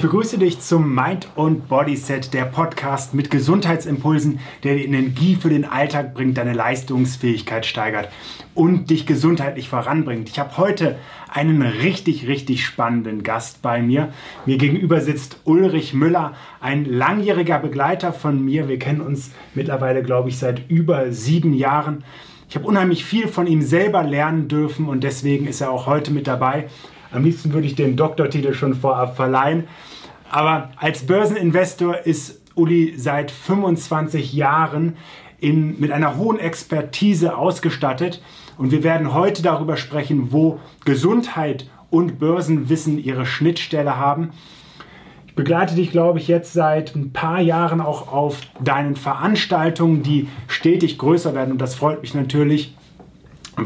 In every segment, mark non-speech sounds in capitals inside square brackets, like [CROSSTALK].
Ich begrüße dich zum Mind und Body Set, der Podcast mit Gesundheitsimpulsen, der die Energie für den Alltag bringt, deine Leistungsfähigkeit steigert und dich gesundheitlich voranbringt. Ich habe heute einen richtig, richtig spannenden Gast bei mir. Mir gegenüber sitzt Ulrich Müller, ein langjähriger Begleiter von mir. Wir kennen uns mittlerweile, glaube ich, seit über sieben Jahren. Ich habe unheimlich viel von ihm selber lernen dürfen und deswegen ist er auch heute mit dabei. Am liebsten würde ich den Doktortitel schon vorab verleihen. Aber als Börseninvestor ist Uli seit 25 Jahren in, mit einer hohen Expertise ausgestattet. Und wir werden heute darüber sprechen, wo Gesundheit und Börsenwissen ihre Schnittstelle haben. Ich begleite dich, glaube ich, jetzt seit ein paar Jahren auch auf deinen Veranstaltungen, die stetig größer werden. Und das freut mich natürlich.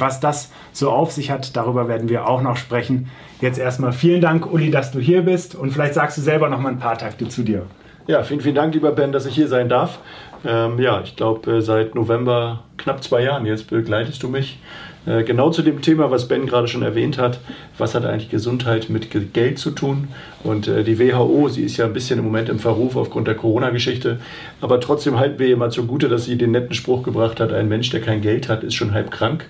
Was das so auf sich hat, darüber werden wir auch noch sprechen. Jetzt erstmal vielen Dank, Uli, dass du hier bist und vielleicht sagst du selber noch mal ein paar Takte zu dir. Ja, vielen, vielen Dank, lieber Ben, dass ich hier sein darf. Ähm, ja, ich glaube, äh, seit November, knapp zwei Jahren jetzt begleitest du mich. Äh, genau zu dem Thema, was Ben gerade schon erwähnt hat. Was hat eigentlich Gesundheit mit Geld zu tun? Und äh, die WHO, sie ist ja ein bisschen im Moment im Verruf aufgrund der Corona-Geschichte. Aber trotzdem halten wir ihr mal zugute, dass sie den netten Spruch gebracht hat: ein Mensch, der kein Geld hat, ist schon halb krank.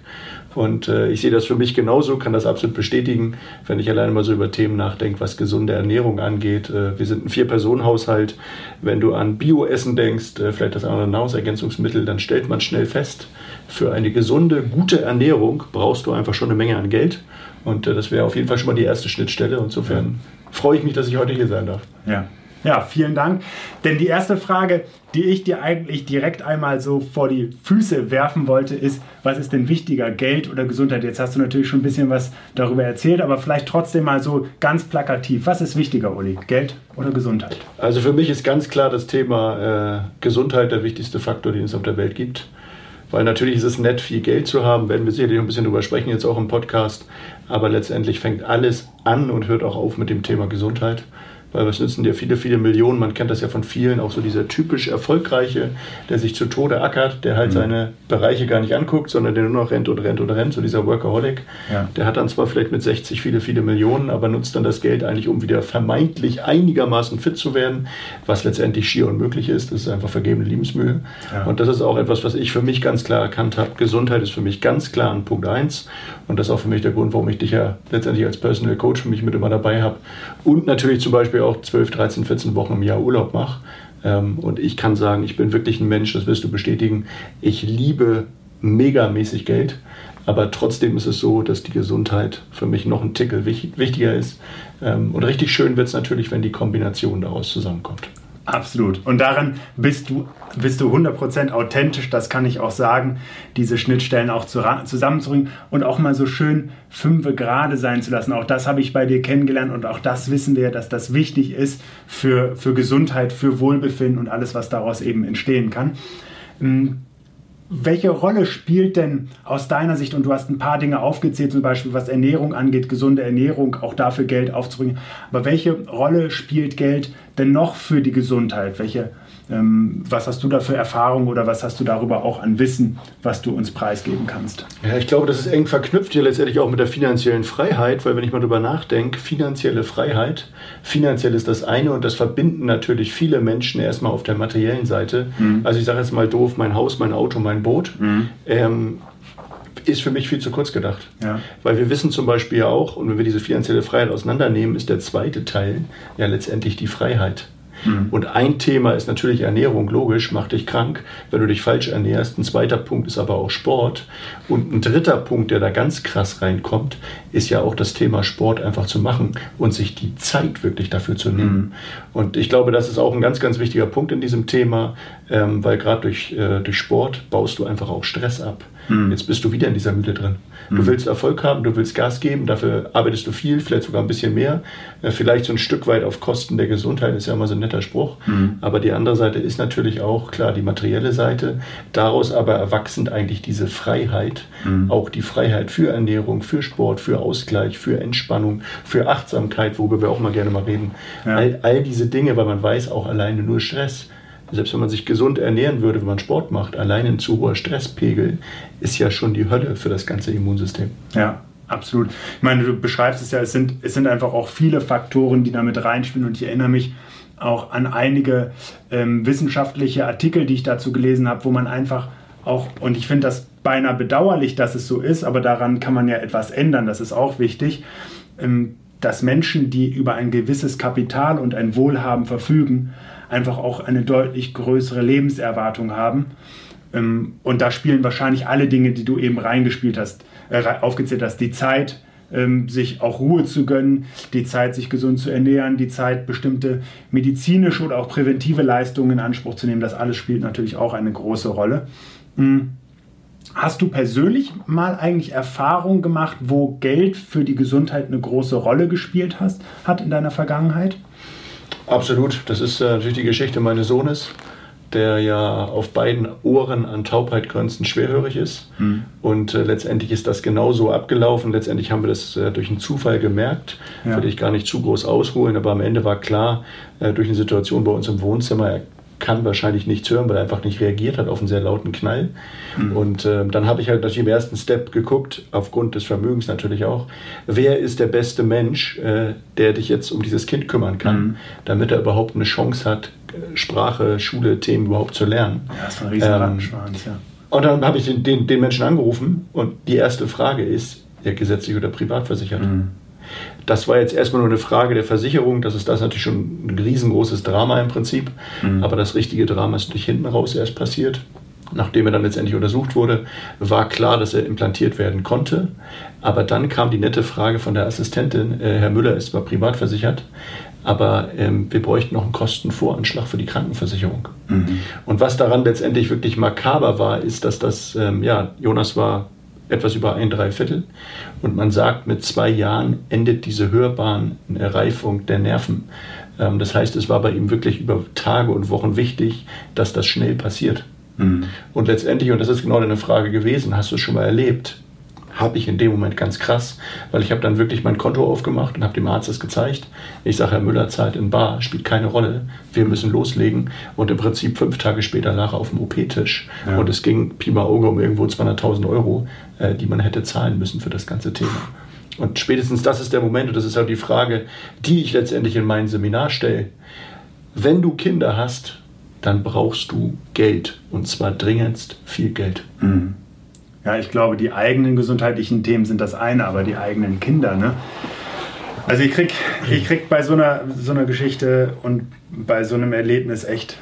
Und äh, ich sehe das für mich genauso, kann das absolut bestätigen, wenn ich alleine mal so über Themen nachdenke, was gesunde Ernährung angeht. Äh, wir sind ein Vier-Personen-Haushalt. Wenn du an Bioessen denkst, äh, vielleicht das andere Nahrungsergänzungsmittel, dann stellt man schnell fest, für eine gesunde, gute Ernährung brauchst du einfach schon eine Menge an Geld. Und äh, das wäre auf jeden Fall schon mal die erste Schnittstelle. Insofern freue ich mich, dass ich heute hier sein darf. Ja. Ja, vielen Dank. Denn die erste Frage, die ich dir eigentlich direkt einmal so vor die Füße werfen wollte, ist, was ist denn wichtiger, Geld oder Gesundheit? Jetzt hast du natürlich schon ein bisschen was darüber erzählt, aber vielleicht trotzdem mal so ganz plakativ. Was ist wichtiger, Uli? Geld oder Gesundheit? Also für mich ist ganz klar das Thema äh, Gesundheit der wichtigste Faktor, den es auf der Welt gibt. Weil natürlich ist es nett, viel Geld zu haben, werden wir sicherlich ein bisschen drüber sprechen, jetzt auch im Podcast. Aber letztendlich fängt alles an und hört auch auf mit dem Thema Gesundheit weil was nützen dir viele, viele Millionen? Man kennt das ja von vielen, auch so dieser typisch Erfolgreiche, der sich zu Tode ackert, der halt mhm. seine Bereiche gar nicht anguckt, sondern der nur noch rennt und rennt und rennt, so dieser Workaholic. Ja. Der hat dann zwar vielleicht mit 60 viele, viele Millionen, aber nutzt dann das Geld eigentlich, um wieder vermeintlich einigermaßen fit zu werden, was letztendlich schier unmöglich ist. Das ist einfach vergebene Liebensmühe. Ja. Und das ist auch etwas, was ich für mich ganz klar erkannt habe. Gesundheit ist für mich ganz klar ein Punkt 1. Und das ist auch für mich der Grund, warum ich dich ja letztendlich als Personal Coach für mich mit immer dabei habe. Und natürlich zum Beispiel auch 12, 13, 14 Wochen im Jahr Urlaub mache. Ähm, und ich kann sagen, ich bin wirklich ein Mensch, das wirst du bestätigen. Ich liebe megamäßig Geld. Aber trotzdem ist es so, dass die Gesundheit für mich noch ein Tickel wichtiger ist. Ähm, und richtig schön wird es natürlich, wenn die Kombination daraus zusammenkommt. Absolut. Und daran bist du, bist du 100% authentisch, das kann ich auch sagen, diese Schnittstellen auch zusammenzubringen und auch mal so schön fünfe gerade sein zu lassen. Auch das habe ich bei dir kennengelernt und auch das wissen wir, dass das wichtig ist für, für Gesundheit, für Wohlbefinden und alles, was daraus eben entstehen kann. Welche Rolle spielt denn aus deiner Sicht, und du hast ein paar Dinge aufgezählt, zum Beispiel was Ernährung angeht, gesunde Ernährung, auch dafür Geld aufzubringen, aber welche Rolle spielt Geld denn noch für die Gesundheit? Welche was hast du da für Erfahrungen oder was hast du darüber auch an Wissen, was du uns preisgeben kannst? Ja, ich glaube, das ist eng verknüpft hier letztendlich auch mit der finanziellen Freiheit, weil wenn ich mal darüber nachdenke, finanzielle Freiheit, finanziell ist das eine und das verbinden natürlich viele Menschen erstmal auf der materiellen Seite. Mhm. Also ich sage jetzt mal doof, mein Haus, mein Auto, mein Boot. Mhm. Ähm, ist für mich viel zu kurz gedacht. Ja. Weil wir wissen zum Beispiel ja auch, und wenn wir diese finanzielle Freiheit auseinandernehmen, ist der zweite Teil ja letztendlich die Freiheit. Mhm. Und ein Thema ist natürlich Ernährung, logisch, macht dich krank, wenn du dich falsch ernährst. Ein zweiter Punkt ist aber auch Sport. Und ein dritter Punkt, der da ganz krass reinkommt, ist ja auch das Thema Sport einfach zu machen und sich die Zeit wirklich dafür zu nehmen. Mhm. Und ich glaube, das ist auch ein ganz, ganz wichtiger Punkt in diesem Thema, ähm, weil gerade durch, äh, durch Sport baust du einfach auch Stress ab. Mhm. Jetzt bist du wieder in dieser Mühle drin. Du mhm. willst Erfolg haben, du willst Gas geben, dafür arbeitest du viel, vielleicht sogar ein bisschen mehr. Äh, vielleicht so ein Stück weit auf Kosten der Gesundheit, ist ja immer so ein netter Spruch. Mhm. Aber die andere Seite ist natürlich auch, klar, die materielle Seite. Daraus aber erwachsend eigentlich diese Freiheit, mhm. auch die Freiheit für Ernährung, für Sport, für Ausgleich, für Entspannung, für Achtsamkeit, worüber wir auch mal gerne mal reden. Ja. All, all diese Dinge, weil man weiß, auch alleine nur Stress selbst wenn man sich gesund ernähren würde, wenn man Sport macht, allein ein zu hoher Stresspegel ist ja schon die Hölle für das ganze Immunsystem. Ja, absolut. Ich meine, du beschreibst es ja, es sind, es sind einfach auch viele Faktoren, die damit reinspielen und ich erinnere mich auch an einige ähm, wissenschaftliche Artikel, die ich dazu gelesen habe, wo man einfach auch, und ich finde das beinahe bedauerlich, dass es so ist, aber daran kann man ja etwas ändern, das ist auch wichtig, ähm, dass Menschen, die über ein gewisses Kapital und ein Wohlhaben verfügen, einfach auch eine deutlich größere Lebenserwartung haben. Ähm, und da spielen wahrscheinlich alle Dinge, die du eben reingespielt hast, äh, aufgezählt hast, die Zeit, ähm, sich auch Ruhe zu gönnen, die Zeit, sich gesund zu ernähren, die Zeit, bestimmte medizinische oder auch präventive Leistungen in Anspruch zu nehmen. Das alles spielt natürlich auch eine große Rolle. Hm. Hast du persönlich mal eigentlich Erfahrungen gemacht, wo Geld für die Gesundheit eine große Rolle gespielt hast, hat in deiner Vergangenheit? Absolut. Das ist äh, natürlich die Geschichte meines Sohnes der ja auf beiden Ohren an Taubheit grenzend schwerhörig ist. Mhm. Und äh, letztendlich ist das genauso abgelaufen. Letztendlich haben wir das äh, durch einen Zufall gemerkt. Ja. Will ich gar nicht zu groß ausholen, aber am Ende war klar, äh, durch eine Situation bei uns im Wohnzimmer, er kann wahrscheinlich nichts hören, weil er einfach nicht reagiert hat auf einen sehr lauten Knall. Mhm. Und äh, dann habe ich halt natürlich im ersten Step geguckt, aufgrund des Vermögens natürlich auch, wer ist der beste Mensch, äh, der dich jetzt um dieses Kind kümmern kann, mhm. damit er überhaupt eine Chance hat, Sprache, Schule, Themen überhaupt zu lernen. Ja, das war ein riesen ähm, ja. Und dann habe ich den, den, den, Menschen angerufen und die erste Frage ist, ja, gesetzlich oder privat versichert. Mhm. Das war jetzt erstmal nur eine Frage der Versicherung. Das ist das natürlich schon ein riesengroßes Drama im Prinzip. Mhm. Aber das richtige Drama ist durch hinten raus erst passiert. Nachdem er dann letztendlich untersucht wurde, war klar, dass er implantiert werden konnte. Aber dann kam die nette Frage von der Assistentin, äh, Herr Müller ist zwar privat versichert, aber ähm, wir bräuchten noch einen Kostenvoranschlag für die Krankenversicherung. Mhm. Und was daran letztendlich wirklich makaber war, ist, dass das, ähm, ja, Jonas war etwas über ein Dreiviertel und man sagt, mit zwei Jahren endet diese Hörbahn-Reifung der Nerven. Ähm, das heißt, es war bei ihm wirklich über Tage und Wochen wichtig, dass das schnell passiert. Mhm. Und letztendlich, und das ist genau deine Frage gewesen, hast du es schon mal erlebt, habe ich in dem Moment ganz krass, weil ich habe dann wirklich mein Konto aufgemacht und habe dem Arzt das gezeigt. Ich sage, Herr Müller zahlt in Bar, spielt keine Rolle. Wir müssen loslegen. Und im Prinzip fünf Tage später lag er auf dem OP-Tisch. Ja. Und es ging Pi mal Auge um irgendwo 200.000 Euro, äh, die man hätte zahlen müssen für das ganze Thema. Und spätestens das ist der Moment, und das ist auch die Frage, die ich letztendlich in meinem Seminar stelle. Wenn du Kinder hast, dann brauchst du Geld. Und zwar dringendst viel Geld. Mhm. Ja, ich glaube, die eigenen gesundheitlichen Themen sind das eine, aber die eigenen Kinder, ne? Also ich krieg, ich krieg bei so einer, so einer Geschichte und bei so einem Erlebnis echt,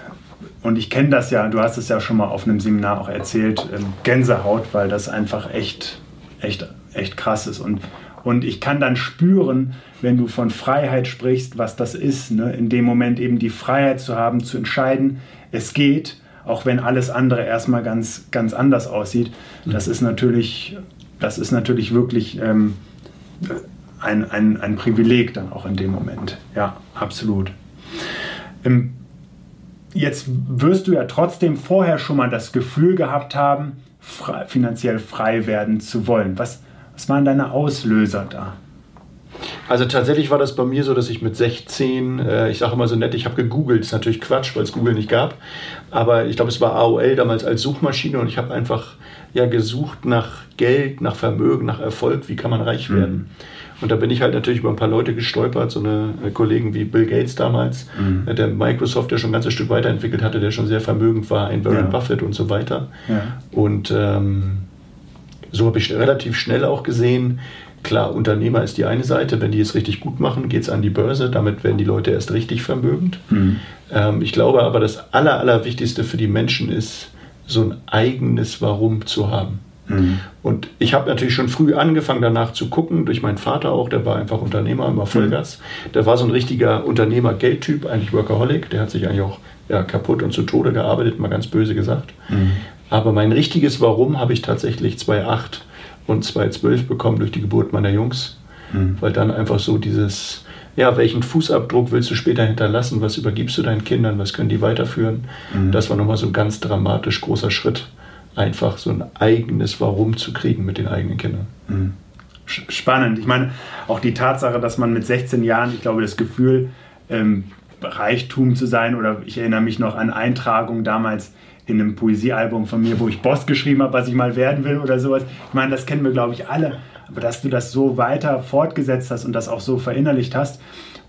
und ich kenne das ja, du hast es ja schon mal auf einem Seminar auch erzählt, ähm, Gänsehaut, weil das einfach echt, echt, echt krass ist. Und, und ich kann dann spüren, wenn du von Freiheit sprichst, was das ist, ne? in dem Moment eben die Freiheit zu haben, zu entscheiden, es geht auch wenn alles andere erstmal ganz, ganz anders aussieht. Das ist natürlich, das ist natürlich wirklich ähm, ein, ein, ein Privileg dann auch in dem Moment. Ja, absolut. Ähm, jetzt wirst du ja trotzdem vorher schon mal das Gefühl gehabt haben, frei, finanziell frei werden zu wollen. Was, was waren deine Auslöser da? Also tatsächlich war das bei mir so, dass ich mit 16, äh, ich sage immer so nett, ich habe gegoogelt, ist natürlich Quatsch, weil es Google nicht gab, aber ich glaube, es war AOL damals als Suchmaschine und ich habe einfach ja gesucht nach Geld, nach Vermögen, nach Erfolg, wie kann man reich werden. Mhm. Und da bin ich halt natürlich über ein paar Leute gestolpert, so eine, eine Kollegen wie Bill Gates damals, mhm. Äh, der Microsoft, der schon ein ganzes Stück weiterentwickelt hatte, der schon sehr vermögend war, ein Warren ja. Buffett und so weiter. Ja. Und ähm, so habe ich relativ schnell auch gesehen, Klar, Unternehmer ist die eine Seite. Wenn die es richtig gut machen, geht es an die Börse. Damit werden die Leute erst richtig vermögend. Mhm. Ähm, ich glaube aber, das Aller, Allerwichtigste für die Menschen ist, so ein eigenes Warum zu haben. Mhm. Und ich habe natürlich schon früh angefangen, danach zu gucken, durch meinen Vater auch, der war einfach Unternehmer, immer Vollgas. Mhm. Der war so ein richtiger Unternehmer-Geldtyp, eigentlich Workaholic. Der hat sich eigentlich auch ja, kaputt und zu Tode gearbeitet, mal ganz böse gesagt. Mhm. Aber mein richtiges Warum habe ich tatsächlich 2008 und 2,12 bekommen durch die Geburt meiner Jungs. Mhm. Weil dann einfach so dieses, ja, welchen Fußabdruck willst du später hinterlassen? Was übergibst du deinen Kindern? Was können die weiterführen? Mhm. Das war nochmal so ein ganz dramatisch großer Schritt, einfach so ein eigenes Warum zu kriegen mit den eigenen Kindern. Mhm. Spannend. Ich meine, auch die Tatsache, dass man mit 16 Jahren, ich glaube, das Gefühl, ähm, Reichtum zu sein, oder ich erinnere mich noch an Eintragungen damals in einem Poesiealbum von mir, wo ich Boss geschrieben habe, was ich mal werden will oder sowas. Ich meine, das kennen wir, glaube ich, alle. aber dass du das so weiter fortgesetzt hast und das auch so verinnerlicht hast.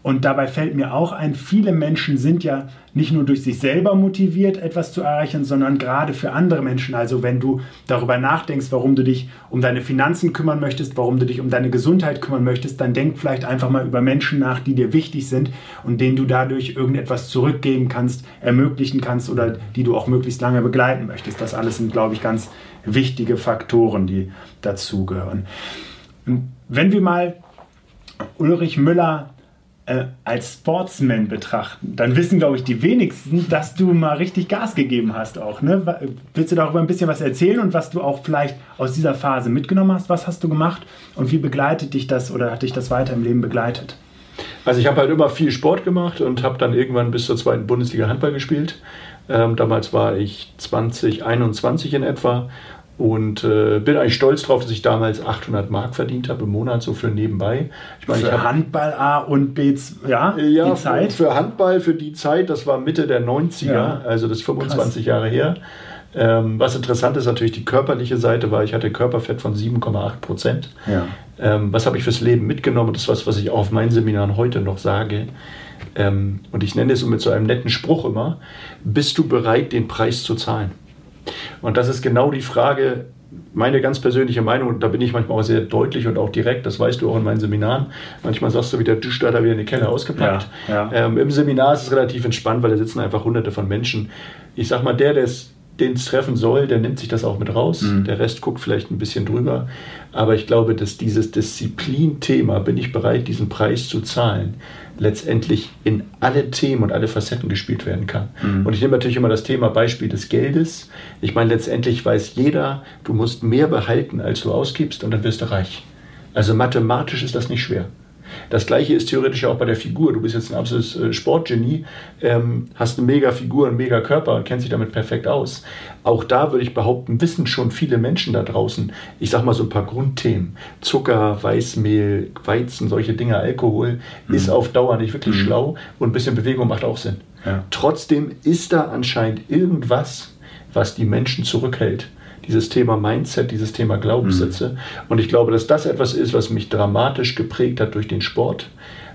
Und dabei fällt mir auch ein, viele Menschen sind ja nicht nur durch sich selber motiviert, etwas zu erreichen, sondern gerade für andere Menschen. Also wenn du darüber nachdenkst, warum du dich um deine Finanzen kümmern möchtest, warum du dich um deine Gesundheit kümmern möchtest, dann denk vielleicht einfach mal über Menschen nach, die dir wichtig sind und denen du dadurch irgendetwas zurückgeben kannst, ermöglichen kannst oder die du auch möglichst lange begleiten möchtest. Das alles sind, glaube ich, ganz wichtige Faktoren, die dazugehören. Wenn wir mal Ulrich Müller äh, als Sportsman betrachten, dann wissen, glaube ich, die wenigsten, dass du mal richtig Gas gegeben hast auch. Ne? Willst du darüber ein bisschen was erzählen und was du auch vielleicht aus dieser Phase mitgenommen hast? Was hast du gemacht und wie begleitet dich das oder hat dich das weiter im Leben begleitet? Also ich habe halt immer viel Sport gemacht und habe dann irgendwann bis zur zweiten Bundesliga Handball gespielt. Ähm, damals war ich 20, 21 in etwa und äh, bin eigentlich stolz darauf, dass ich damals 800 Mark verdient habe im Monat, so für nebenbei. Ich meine, für ich Handball A und B, ja, ja die Zeit? Für, für, Handball, für die Zeit, das war Mitte der 90er, ja. also das ist 25 Krass. Jahre her. Ähm, was interessant ist natürlich die körperliche Seite, weil ich hatte Körperfett von 7,8 Prozent. Ja. Ähm, was habe ich fürs Leben mitgenommen? Das ist was, was ich auch auf meinen Seminaren heute noch sage. Ähm, und ich nenne es mit so einem netten Spruch immer, bist du bereit, den Preis zu zahlen? Und das ist genau die Frage, meine ganz persönliche Meinung, und da bin ich manchmal auch sehr deutlich und auch direkt, das weißt du auch in meinen Seminaren. Manchmal sagst du wieder, du da wieder eine Kelle ausgepackt. Ja, ja. Ähm, Im Seminar ist es relativ entspannt, weil da sitzen einfach hunderte von Menschen. Ich sag mal, der, der es den es treffen soll, der nimmt sich das auch mit raus. Mhm. Der Rest guckt vielleicht ein bisschen drüber. Aber ich glaube, dass dieses Disziplin-Thema, bin ich bereit, diesen Preis zu zahlen, letztendlich in alle Themen und alle Facetten gespielt werden kann. Mhm. Und ich nehme natürlich immer das Thema Beispiel des Geldes. Ich meine, letztendlich weiß jeder, du musst mehr behalten, als du ausgibst, und dann wirst du reich. Also mathematisch ist das nicht schwer. Das gleiche ist theoretisch auch bei der Figur. Du bist jetzt ein absolutes äh, Sportgenie, ähm, hast eine mega Figur, einen mega Körper und kennst dich damit perfekt aus. Auch da würde ich behaupten, wissen schon viele Menschen da draußen, ich sag mal so ein paar Grundthemen. Zucker, Weißmehl, Weizen, solche Dinge, Alkohol, mhm. ist auf Dauer nicht wirklich mhm. schlau und ein bisschen Bewegung macht auch Sinn. Ja. Trotzdem ist da anscheinend irgendwas, was die Menschen zurückhält dieses Thema Mindset, dieses Thema Glaubenssätze. Mhm. Und ich glaube, dass das etwas ist, was mich dramatisch geprägt hat durch den Sport.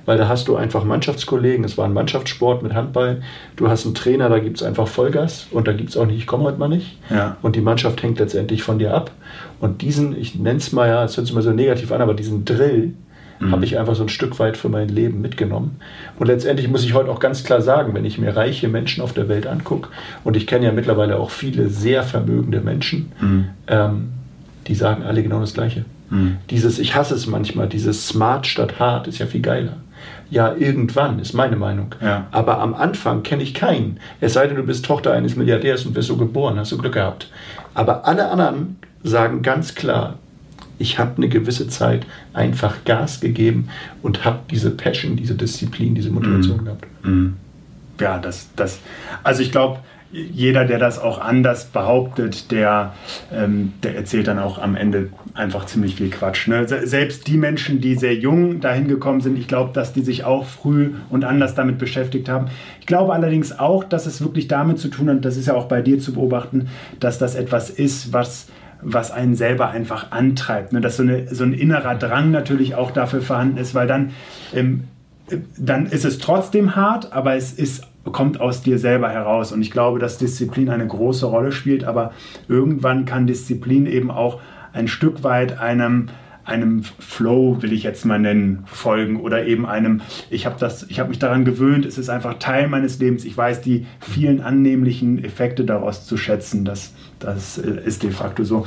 Weil da hast du einfach Mannschaftskollegen, es war ein Mannschaftssport mit Handball. Du hast einen Trainer, da gibt es einfach Vollgas und da gibt es auch nicht, ich komme heute mal nicht. Ja. Und die Mannschaft hängt letztendlich von dir ab. Und diesen, ich nenne es mal ja, es hört sich mal so negativ an, aber diesen Drill, mhm. habe ich einfach so ein Stück weit für mein Leben mitgenommen. Und letztendlich muss ich heute auch ganz klar sagen, wenn ich mir reiche Menschen auf der Welt angucke, und ich kenne ja mittlerweile auch viele sehr vermögende Menschen, mhm. ähm, die sagen alle genau das Gleiche. Mhm. Dieses, ich hasse es manchmal, dieses Smart statt Hard ist ja viel geiler. Ja, irgendwann, ist meine Meinung. Ja. Aber am Anfang kenne ich keinen. Es sei denn, du bist Tochter eines Milliardärs und wirst so geboren, hast du Glück gehabt. Aber alle anderen sagen ganz klar, ich habe eine gewisse Zeit einfach Gas gegeben und habe diese Passion, diese Disziplin, diese Motivation mm. gehabt. Mm. Ja, das, das, also ich glaube, jeder, der das auch anders behauptet, der, ähm, der erzählt dann auch am Ende einfach ziemlich viel Quatsch. Ne? Selbst die Menschen, die sehr jung dahin gekommen sind, ich glaube, dass die sich auch früh und anders damit beschäftigt haben. Ich glaube allerdings auch, dass es wirklich damit zu tun hat, das ist ja auch bei dir zu beobachten, dass das etwas ist, was was einen selber einfach antreibt. Ne? Dass so, eine, so ein innerer Drang natürlich auch dafür vorhanden ist, weil dann, ähm, dann ist es trotzdem hart, aber es ist, kommt aus dir selber heraus. Und ich glaube, dass Disziplin eine große Rolle spielt, aber irgendwann kann Disziplin eben auch ein Stück weit einem einem Flow, will ich jetzt mal nennen, folgen oder eben einem, ich habe das, ich habe mich daran gewöhnt, es ist einfach Teil meines Lebens, ich weiß die vielen annehmlichen Effekte daraus zu schätzen, das, das äh, ist de facto so.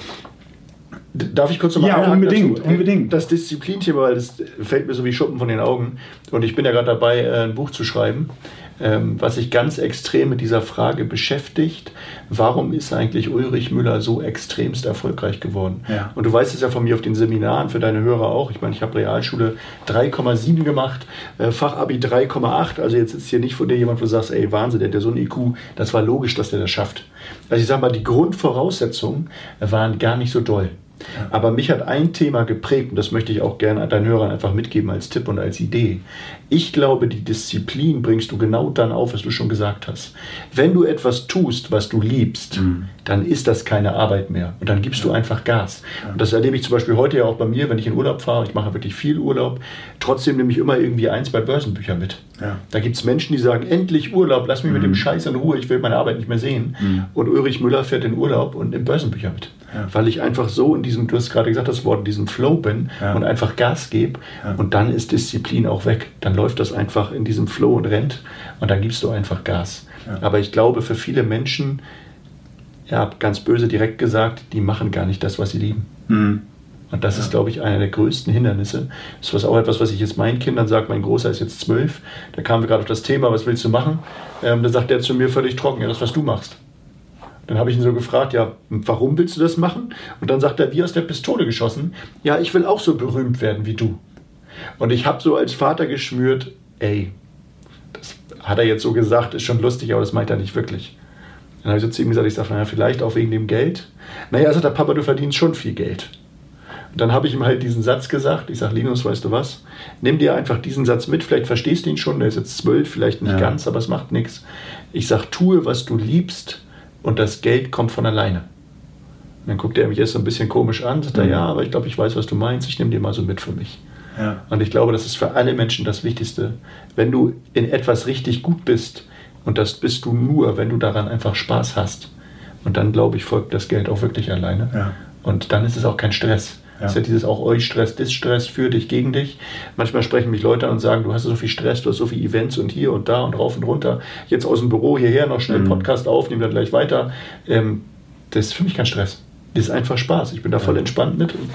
Darf ich kurz noch mal Ja, unbedingt, dazu? unbedingt. Das Disziplinthema, weil das fällt mir so wie Schuppen von den Augen. Und ich bin ja gerade dabei, äh, ein Buch zu schreiben was sich ganz extrem mit dieser Frage beschäftigt, warum ist eigentlich Ulrich Müller so extremst erfolgreich geworden? Ja. Und du weißt es ja von mir auf den Seminaren, für deine Hörer auch. Ich meine, ich habe Realschule 3,7 gemacht, äh, Fachabi 3,8. Also jetzt ist hier nicht von dir jemand, wo du sagst, ey, Wahnsinn, der hat ja so ein IQ. Das war logisch, dass der das schafft. Also ich sage mal, die Grundvoraussetzungen waren gar nicht so doll. Aber mich hat ein Thema geprägt und das möchte ich auch gerne deinen Hörern einfach mitgeben als Tipp und als Idee. Ich glaube, die Disziplin bringst du genau dann auf, was du schon gesagt hast. Wenn du etwas tust, was du liebst, mhm. dann ist das keine Arbeit mehr und dann gibst du einfach Gas. Und das erlebe ich zum Beispiel heute ja auch bei mir, wenn ich in Urlaub fahre. Ich mache wirklich viel Urlaub. Trotzdem nehme ich immer irgendwie ein, zwei Börsenbücher mit. Ja. Da gibt es Menschen, die sagen, endlich Urlaub, lass mich mhm. mit dem mhm. Scheiß in Ruhe, ich will meine Arbeit nicht mehr sehen. Mhm. Und Ulrich Müller fährt in Urlaub und nimmt Börsenbücher mit. Ja. Weil ich einfach so in diesem, du hast gerade gesagt das Wort, in diesem Flow bin ja. und einfach Gas gebe. Und dann ist Disziplin auch weg. Dann läuft das einfach in diesem Flow und rennt und dann gibst du einfach Gas. Aber ich glaube, für viele Menschen, ja, ganz böse direkt gesagt, die machen gar nicht das, was sie lieben. Mhm. Und das ja. ist, glaube ich, einer der größten Hindernisse. Das ist auch etwas, was ich jetzt meinen Kindern sage. Mein Großer ist jetzt zwölf. Da kamen wir gerade auf das Thema, was willst du machen? Ähm, da sagt er zu mir völlig trocken, ja, das, was du machst. Dann habe ich ihn so gefragt, ja, warum willst du das machen? Und dann sagt er, wie aus der Pistole geschossen, ja, ich will auch so berühmt werden wie du. Und ich habe so als Vater geschmürt, ey, das hat er jetzt so gesagt, ist schon lustig, aber das meint er nicht wirklich. Dann habe ich so zu ihm gesagt, ich sage, naja, vielleicht auch wegen dem Geld. Naja, sagt der Papa, du verdienst schon viel Geld. Und dann habe ich ihm halt diesen Satz gesagt. Ich sage, Linus, weißt du was? Nimm dir einfach diesen Satz mit. Vielleicht verstehst du ihn schon. Der ist jetzt zwölf, vielleicht nicht ja. ganz, aber es macht nichts. Ich sage, tue, was du liebst und das Geld kommt von alleine. Und dann guckt er mich erst so ein bisschen komisch an. Sagt mhm. er, ja, aber ich glaube, ich weiß, was du meinst. Ich nehme dir mal so mit für mich. Ja. Und ich glaube, das ist für alle Menschen das Wichtigste. Wenn du in etwas richtig gut bist, und das bist du nur, wenn du daran einfach Spaß hast. Und dann, glaube ich, folgt das Geld auch wirklich alleine. Ja. Und dann ist es auch kein Stress. Ja. Das ist ja dieses auch euch Stress, Distress für dich, gegen dich. Manchmal sprechen mich Leute an und sagen, du hast so viel Stress, du hast so viele Events und hier und da und rauf und runter. Jetzt aus dem Büro hierher noch schnell mhm. Podcast aufnehmen, dann gleich weiter. Ähm, das ist für mich kein Stress. Ist einfach Spaß. Ich bin da voll entspannt mit und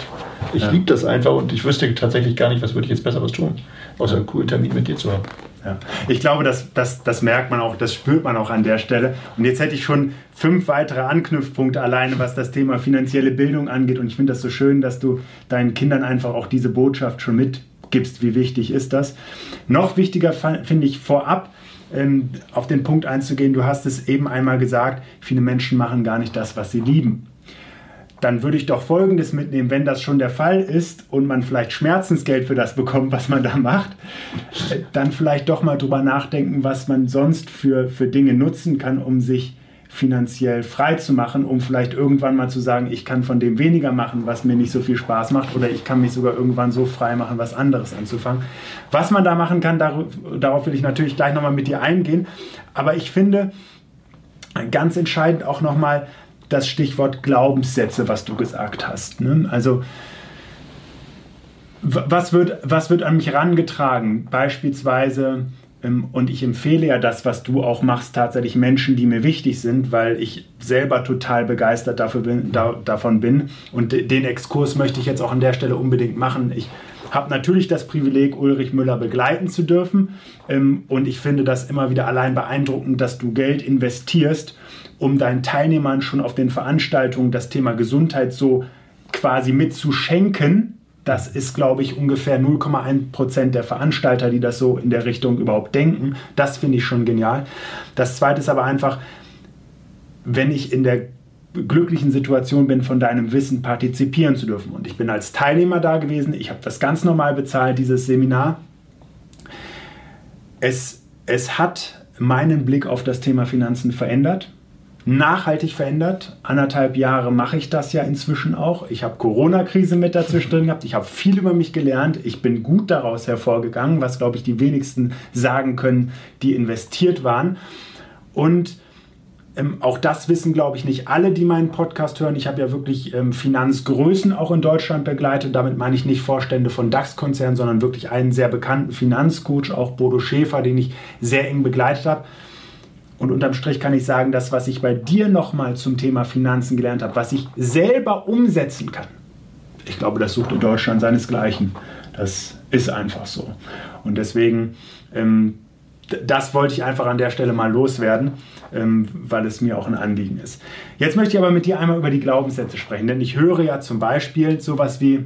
ich ja. liebe das einfach und ich wüsste tatsächlich gar nicht, was würde ich jetzt Besseres tun, außer einen coolen Termin mit dir zu haben. Ja. Ich glaube, das, das, das merkt man auch, das spürt man auch an der Stelle. Und jetzt hätte ich schon fünf weitere Anknüpfpunkte alleine, was das Thema finanzielle Bildung angeht. Und ich finde das so schön, dass du deinen Kindern einfach auch diese Botschaft schon mitgibst. Wie wichtig ist das? Noch wichtiger finde ich vorab, ähm, auf den Punkt einzugehen. Du hast es eben einmal gesagt, viele Menschen machen gar nicht das, was sie lieben dann würde ich doch Folgendes mitnehmen, wenn das schon der Fall ist und man vielleicht Schmerzensgeld für das bekommt, was man da macht, dann vielleicht doch mal drüber nachdenken, was man sonst für, für Dinge nutzen kann, um sich finanziell frei zu machen, um vielleicht irgendwann mal zu sagen, ich kann von dem weniger machen, was mir nicht so viel Spaß macht, oder ich kann mich sogar irgendwann so frei machen, was anderes anzufangen. Was man da machen kann, darauf will ich natürlich gleich nochmal mit dir eingehen. Aber ich finde ganz entscheidend auch nochmal, das Stichwort Glaubenssätze, was du gesagt hast. Ne? Also was wird, was wird an mich herangetragen? Beispielsweise, ähm, und ich empfehle ja das, was du auch machst, tatsächlich Menschen, die mir wichtig sind, weil ich selber total begeistert dafür bin, da, davon bin. Und den Exkurs möchte ich jetzt auch an der Stelle unbedingt machen. Ich habe natürlich das Privileg, Ulrich Müller begleiten zu dürfen. Ähm, und ich finde das immer wieder allein beeindruckend, dass du Geld investierst um deinen Teilnehmern schon auf den Veranstaltungen das Thema Gesundheit so quasi mitzuschenken. Das ist, glaube ich, ungefähr 0,1 Prozent der Veranstalter, die das so in der Richtung überhaupt denken. Das finde ich schon genial. Das Zweite ist aber einfach, wenn ich in der glücklichen Situation bin, von deinem Wissen partizipieren zu dürfen. Und ich bin als Teilnehmer da gewesen. Ich habe das ganz normal bezahlt, dieses Seminar. Es, es hat meinen Blick auf das Thema Finanzen verändert nachhaltig verändert. Anderthalb Jahre mache ich das ja inzwischen auch. Ich habe Corona-Krise mit dazwischen [LAUGHS] drin gehabt. Ich habe viel über mich gelernt. Ich bin gut daraus hervorgegangen, was, glaube ich, die wenigsten sagen können, die investiert waren. Und ähm, auch das wissen, glaube ich, nicht alle, die meinen Podcast hören. Ich habe ja wirklich ähm, Finanzgrößen auch in Deutschland begleitet. Damit meine ich nicht Vorstände von DAX-Konzernen, sondern wirklich einen sehr bekannten Finanzcoach, auch Bodo Schäfer, den ich sehr eng begleitet habe. Und unterm Strich kann ich sagen, das, was ich bei dir nochmal zum Thema Finanzen gelernt habe, was ich selber umsetzen kann, ich glaube, das sucht in Deutschland seinesgleichen. Das ist einfach so. Und deswegen, ähm, das wollte ich einfach an der Stelle mal loswerden, ähm, weil es mir auch ein Anliegen ist. Jetzt möchte ich aber mit dir einmal über die Glaubenssätze sprechen, denn ich höre ja zum Beispiel sowas wie,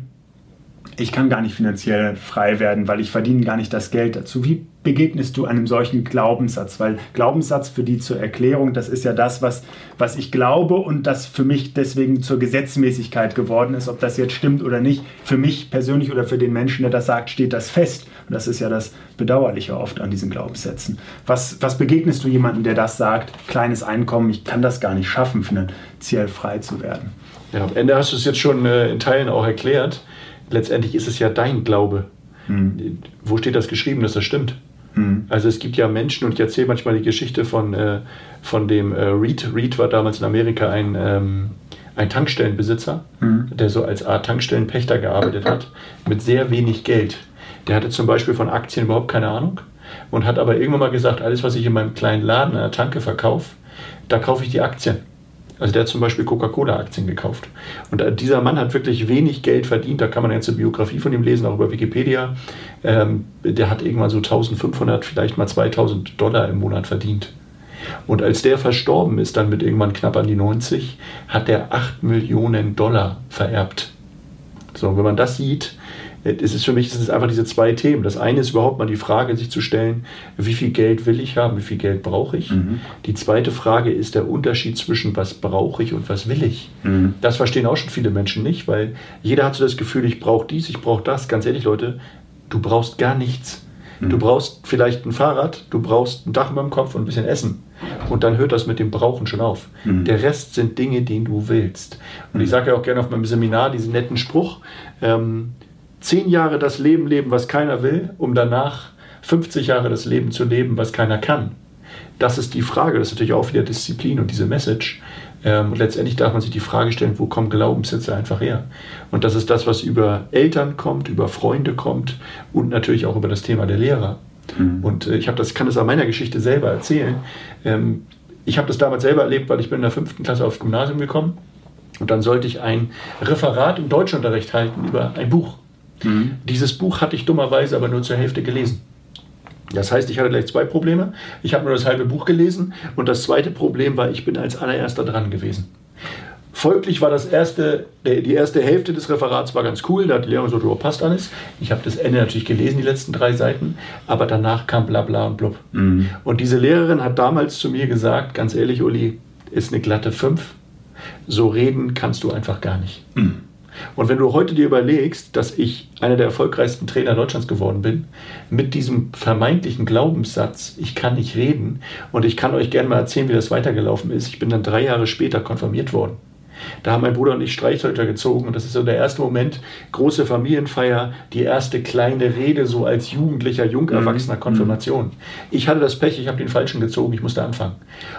ich kann gar nicht finanziell frei werden, weil ich verdiene gar nicht das Geld dazu. Wie begegnest du einem solchen Glaubenssatz? Weil Glaubenssatz für die zur Erklärung, das ist ja das, was, was ich glaube und das für mich deswegen zur Gesetzmäßigkeit geworden ist. Ob das jetzt stimmt oder nicht, für mich persönlich oder für den Menschen, der das sagt, steht das fest. Und das ist ja das Bedauerliche oft an diesen Glaubenssätzen. Was, was begegnest du jemandem, der das sagt, kleines Einkommen, ich kann das gar nicht schaffen, finanziell frei zu werden? Ja, am Ende hast du es jetzt schon äh, in Teilen auch erklärt. Letztendlich ist es ja dein Glaube. Hm. Wo steht das geschrieben, dass das stimmt? Hm. Also es gibt ja Menschen, und ich erzähle manchmal die Geschichte von, äh, von dem äh, Reed. Reed war damals in Amerika ein, ähm, ein Tankstellenbesitzer, hm. der so als Art Tankstellenpächter gearbeitet hat, mit sehr wenig Geld. Der hatte zum Beispiel von Aktien überhaupt keine Ahnung und hat aber irgendwann mal gesagt, alles, was ich in meinem kleinen Laden an der Tanke verkaufe, da kaufe ich die Aktien. Also der hat zum Beispiel Coca-Cola-Aktien gekauft. Und dieser Mann hat wirklich wenig Geld verdient. Da kann man jetzt eine Biografie von ihm lesen, auch über Wikipedia. Ähm, der hat irgendwann so 1500, vielleicht mal 2000 Dollar im Monat verdient. Und als der verstorben ist, dann mit irgendwann knapp an die 90, hat er 8 Millionen Dollar vererbt. So, wenn man das sieht, es ist für mich es ist einfach diese zwei Themen. Das eine ist überhaupt mal die Frage, sich zu stellen, wie viel Geld will ich haben, wie viel Geld brauche ich. Mhm. Die zweite Frage ist der Unterschied zwischen was brauche ich und was will ich. Mhm. Das verstehen auch schon viele Menschen nicht, weil jeder hat so das Gefühl, ich brauche dies, ich brauche das. Ganz ehrlich, Leute, du brauchst gar nichts. Mhm. Du brauchst vielleicht ein Fahrrad, du brauchst ein Dach über dem Kopf und ein bisschen Essen. Und dann hört das mit dem Brauchen schon auf. Mhm. Der Rest sind Dinge, die du willst. Und ich mhm. sage ja auch gerne auf meinem Seminar diesen netten Spruch, ähm, zehn Jahre das Leben leben, was keiner will, um danach 50 Jahre das Leben zu leben, was keiner kann. Das ist die Frage, das ist natürlich auch wieder Disziplin und diese Message. Ähm, und letztendlich darf man sich die Frage stellen, wo kommen Glaubenssätze einfach her? Und das ist das, was über Eltern kommt, über Freunde kommt und natürlich auch über das Thema der Lehrer. Mhm. Und äh, ich das, kann das an meiner Geschichte selber erzählen. Ähm, ich habe das damals selber erlebt, weil ich bin in der fünften Klasse aufs Gymnasium gekommen und dann sollte ich ein Referat im Deutschunterricht halten über ein Buch. Mhm. Dieses Buch hatte ich dummerweise aber nur zur Hälfte gelesen. Das heißt, ich hatte gleich zwei Probleme. Ich habe nur das halbe Buch gelesen und das zweite Problem war, ich bin als allererster dran gewesen. Folglich war das erste, die erste Hälfte des Referats war ganz cool, da hat die Lehrerin so, passt alles. Ich habe das Ende natürlich gelesen, die letzten drei Seiten, aber danach kam bla bla und blub. Mhm. Und diese Lehrerin hat damals zu mir gesagt, ganz ehrlich, Uli, ist eine glatte 5. So reden kannst du einfach gar nicht. Mhm. Und wenn du heute dir überlegst, dass ich einer der erfolgreichsten Trainer Deutschlands geworden bin, mit diesem vermeintlichen Glaubenssatz, ich kann nicht reden und ich kann euch gerne mal erzählen, wie das weitergelaufen ist. Ich bin dann drei Jahre später konfirmiert worden. Da haben mein Bruder und ich Streichhölzer gezogen und das ist so der erste Moment, große Familienfeier, die erste kleine Rede so als jugendlicher, jungerwachsener mhm. Konfirmation. Ich hatte das Pech, ich habe den falschen gezogen, ich musste anfangen.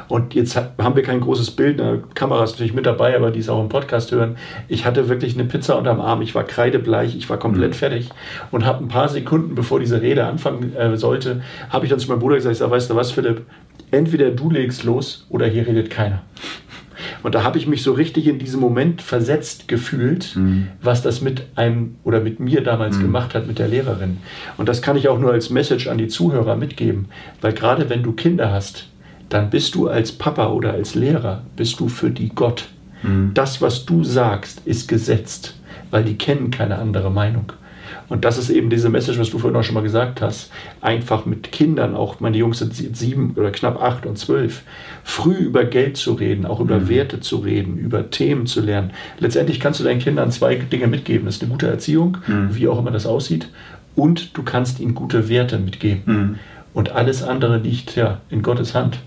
Und jetzt haben wir kein großes Bild, eine Kamera ist natürlich mit dabei, aber die ist auch im Podcast hören. Ich hatte wirklich eine Pizza unterm Arm, ich war kreidebleich, ich war komplett mhm. fertig und habe ein paar Sekunden, bevor diese Rede anfangen äh, sollte, habe ich dann zu meinem Bruder gesagt, ich sag, weißt du was, Philipp, entweder du legst los oder hier redet keiner. Und da habe ich mich so richtig in diesem Moment versetzt gefühlt, mhm. was das mit einem oder mit mir damals mhm. gemacht hat mit der Lehrerin. Und das kann ich auch nur als Message an die Zuhörer mitgeben, weil gerade wenn du Kinder hast, dann bist du als Papa oder als Lehrer, bist du für die Gott. Mhm. Das, was du sagst, ist gesetzt, weil die kennen keine andere Meinung. Und das ist eben diese Message, was du vorhin auch schon mal gesagt hast. Einfach mit Kindern, auch meine Jungs sind sieben oder knapp acht und zwölf, früh über Geld zu reden, auch über mhm. Werte zu reden, über Themen zu lernen. Letztendlich kannst du deinen Kindern zwei Dinge mitgeben. Das ist eine gute Erziehung, mhm. wie auch immer das aussieht, und du kannst ihnen gute Werte mitgeben. Mhm. Und alles andere liegt ja in Gottes Hand.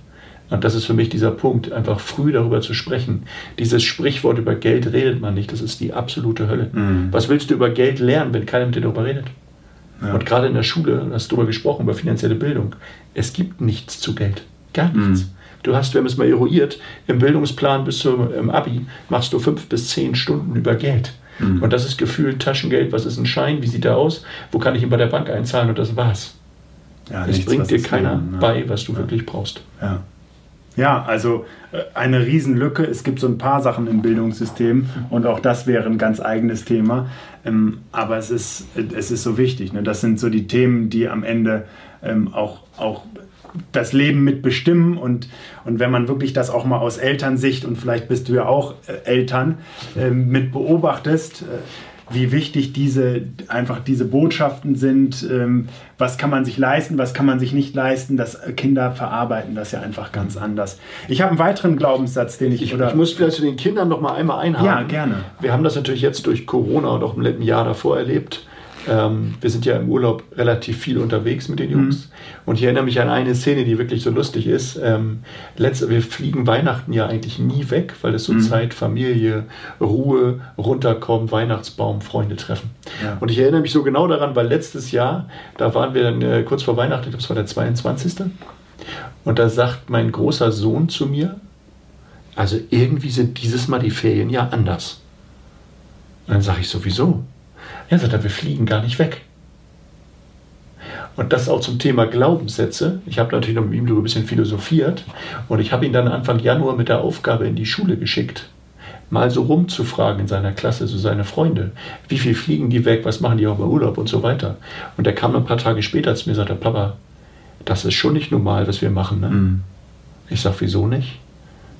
Und das ist für mich dieser Punkt, einfach früh darüber zu sprechen. Dieses Sprichwort über Geld redet man nicht, das ist die absolute Hölle. Mhm. Was willst du über Geld lernen, wenn keiner mit dir darüber redet? Ja. Und gerade in der Schule, hast du darüber gesprochen, über finanzielle Bildung, es gibt nichts zu Geld. Gar nichts. Mhm. Du hast, wir haben es mal eruiert, im Bildungsplan bis zum Abi machst du fünf bis zehn Stunden über Geld. Mhm. Und das ist gefühlt Taschengeld. Was ist ein Schein? Wie sieht der aus? Wo kann ich ihn bei der Bank einzahlen? Und das war's. Ja, es nichts, bringt dir keiner Leben, ne? bei, was du ja. wirklich brauchst. Ja. Ja, also äh, eine Riesenlücke. Es gibt so ein paar Sachen im Bildungssystem und auch das wäre ein ganz eigenes Thema. Ähm, aber es ist, es ist so wichtig. Ne? Das sind so die Themen, die am Ende ähm, auch, auch das Leben mitbestimmen und, und wenn man wirklich das auch mal aus Elternsicht und vielleicht bist du ja auch äh, Eltern ähm, mit beobachtest, äh, wie wichtig diese einfach diese Botschaften sind. Ähm, was kann man sich leisten, was kann man sich nicht leisten? Das äh, Kinder verarbeiten das ja einfach ganz anders. Ich habe einen weiteren Glaubenssatz, den ich, ich oder ich muss vielleicht zu den Kindern noch mal einmal einhaken. Ja, gerne. Wir haben das natürlich jetzt durch Corona und auch im letzten Jahr davor erlebt ähm, wir sind ja im Urlaub relativ viel unterwegs mit den Jungs. Mhm. Und ich erinnere mich an eine Szene, die wirklich so lustig ist. Ähm, letzte, wir fliegen Weihnachten ja eigentlich nie weg, weil es so mhm. Zeit, Familie, Ruhe, runterkommen, Weihnachtsbaum, Freunde treffen. Ja. Und ich erinnere mich so genau daran, weil letztes Jahr, da waren wir dann äh, kurz vor Weihnachten, ich glaube, es war der 22. Und da sagt mein großer Sohn zu mir, also irgendwie sind dieses Mal die Ferien ja anders. Und dann sage ich sowieso. Er sagt, wir fliegen gar nicht weg. Und das auch zum Thema Glaubenssätze. Ich habe natürlich noch mit ihm darüber ein bisschen philosophiert und ich habe ihn dann Anfang Januar mit der Aufgabe in die Schule geschickt, mal so rumzufragen in seiner Klasse, so seine Freunde, wie viel fliegen die weg, was machen die auch bei Urlaub und so weiter. Und er kam ein paar Tage später zu mir und sagte, Papa, das ist schon nicht normal, was wir machen. Ne? Mhm. Ich sage, wieso nicht?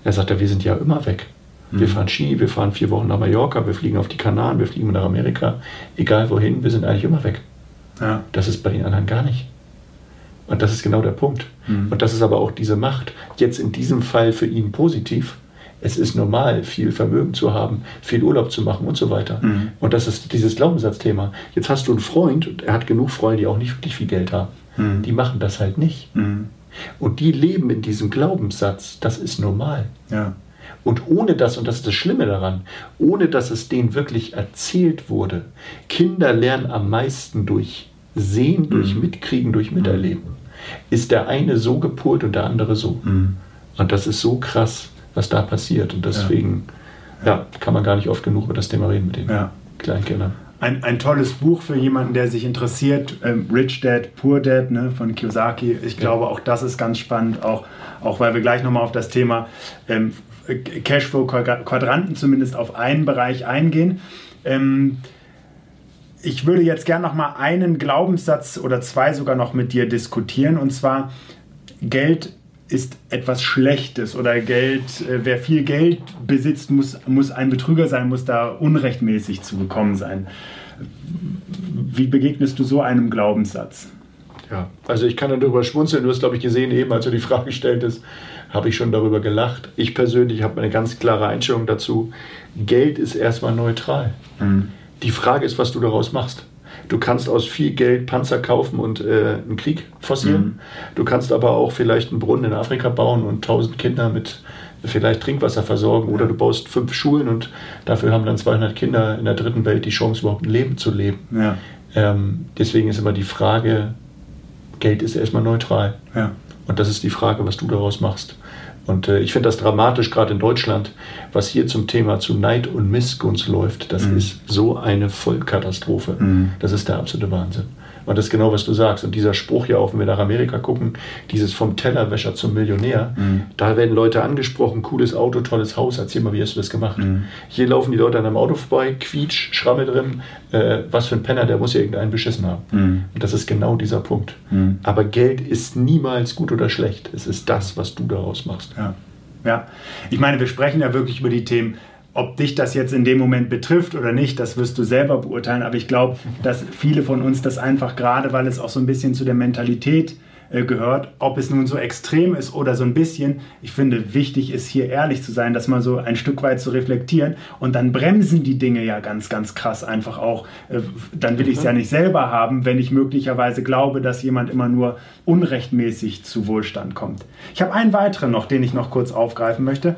Er sagte, wir sind ja immer weg. Wir fahren Ski, wir fahren vier Wochen nach Mallorca, wir fliegen auf die Kanaren, wir fliegen nach Amerika. Egal wohin, wir sind eigentlich immer weg. Ja. Das ist bei den anderen gar nicht. Und das ist genau der Punkt. Mhm. Und das ist aber auch diese Macht. Jetzt in diesem Fall für ihn positiv. Es ist normal, viel Vermögen zu haben, viel Urlaub zu machen und so weiter. Mhm. Und das ist dieses Glaubenssatzthema. Jetzt hast du einen Freund, und er hat genug Freunde, die auch nicht wirklich viel Geld haben. Mhm. Die machen das halt nicht. Mhm. Und die leben in diesem Glaubenssatz, das ist normal. Ja. Und ohne das, und das ist das Schlimme daran, ohne dass es denen wirklich erzählt wurde, Kinder lernen am meisten durch Sehen, durch mhm. Mitkriegen, durch Miterleben. Ist der eine so gepolt und der andere so. Mhm. Und das ist so krass, was da passiert. Und deswegen ja. ja. kann man gar nicht oft genug über das Thema reden mit den ja. Kleinkindern. Ein, ein tolles Buch für jemanden, der sich interessiert. Ähm, Rich Dad, Poor Dad ne, von Kiyosaki. Ich glaube, auch das ist ganz spannend, auch, auch weil wir gleich nochmal auf das Thema ähm, Cashflow-Quadranten zumindest auf einen Bereich eingehen. Ähm, ich würde jetzt gerne noch mal einen Glaubenssatz oder zwei sogar noch mit dir diskutieren und zwar Geld ist etwas Schlechtes oder Geld, äh, wer viel Geld besitzt, muss, muss ein Betrüger sein, muss da unrechtmäßig zu bekommen sein. Wie begegnest du so einem Glaubenssatz? Ja, also ich kann darüber schmunzeln. Du hast, glaube ich, gesehen, eben als du die Frage stelltest, habe ich schon darüber gelacht. Ich persönlich habe eine ganz klare Einstellung dazu. Geld ist erstmal neutral. Mhm. Die Frage ist, was du daraus machst. Du kannst aus viel Geld Panzer kaufen und äh, einen Krieg forcieren. Mhm. Du kannst aber auch vielleicht einen Brunnen in Afrika bauen und tausend Kinder mit vielleicht Trinkwasser versorgen. Oder du baust fünf Schulen und dafür haben dann 200 Kinder in der dritten Welt die Chance, überhaupt ein Leben zu leben. Ja. Ähm, deswegen ist immer die Frage, Geld ist erstmal neutral. Ja. Und das ist die Frage, was du daraus machst. Und äh, ich finde das dramatisch, gerade in Deutschland, was hier zum Thema zu Neid und Missgunst läuft. Das mhm. ist so eine Vollkatastrophe. Mhm. Das ist der absolute Wahnsinn. Und das ist genau, was du sagst. Und dieser Spruch ja auch, wenn wir nach Amerika gucken, dieses vom Tellerwäscher zum Millionär, mhm. da werden Leute angesprochen, cooles Auto, tolles Haus, erzähl mal, wie hast du das gemacht? Mhm. Hier laufen die Leute an einem Auto vorbei, quietsch, Schrammel drin, äh, was für ein Penner, der muss ja irgendeinen beschissen haben. Mhm. Und das ist genau dieser Punkt. Mhm. Aber Geld ist niemals gut oder schlecht. Es ist das, was du daraus machst. Ja. Ja, ich meine, wir sprechen ja wirklich über die Themen ob dich das jetzt in dem Moment betrifft oder nicht, das wirst du selber beurteilen. Aber ich glaube, dass viele von uns das einfach gerade, weil es auch so ein bisschen zu der Mentalität äh, gehört, ob es nun so extrem ist oder so ein bisschen. Ich finde, wichtig ist hier ehrlich zu sein, dass man so ein Stück weit zu reflektieren und dann bremsen die Dinge ja ganz, ganz krass einfach auch. Äh, dann will ich es ja nicht selber haben, wenn ich möglicherweise glaube, dass jemand immer nur unrechtmäßig zu Wohlstand kommt. Ich habe einen weiteren noch, den ich noch kurz aufgreifen möchte.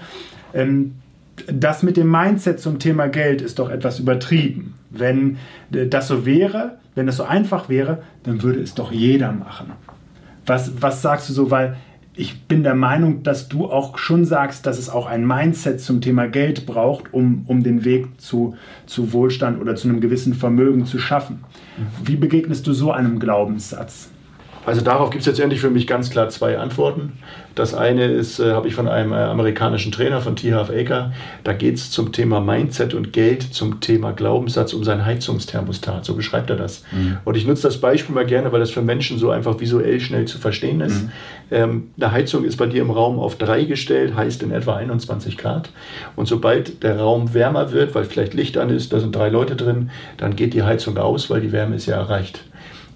Ähm, das mit dem Mindset zum Thema Geld ist doch etwas übertrieben. Wenn das so wäre, wenn das so einfach wäre, dann würde es doch jeder machen. Was, was sagst du so? Weil ich bin der Meinung, dass du auch schon sagst, dass es auch ein Mindset zum Thema Geld braucht, um, um den Weg zu, zu Wohlstand oder zu einem gewissen Vermögen zu schaffen. Wie begegnest du so einem Glaubenssatz? Also darauf gibt es jetzt endlich für mich ganz klar zwei Antworten. Das eine ist, äh, habe ich von einem äh, amerikanischen Trainer von T. Half Acre. Da geht es zum Thema Mindset und Geld, zum Thema Glaubenssatz, um sein Heizungsthermostat. So beschreibt er das. Mhm. Und ich nutze das Beispiel mal gerne, weil das für Menschen so einfach visuell schnell zu verstehen ist. Mhm. Ähm, eine Heizung ist bei dir im Raum auf 3 gestellt, heißt in etwa 21 Grad. Und sobald der Raum wärmer wird, weil vielleicht Licht an ist, da sind drei Leute drin, dann geht die Heizung aus, weil die Wärme ist ja erreicht.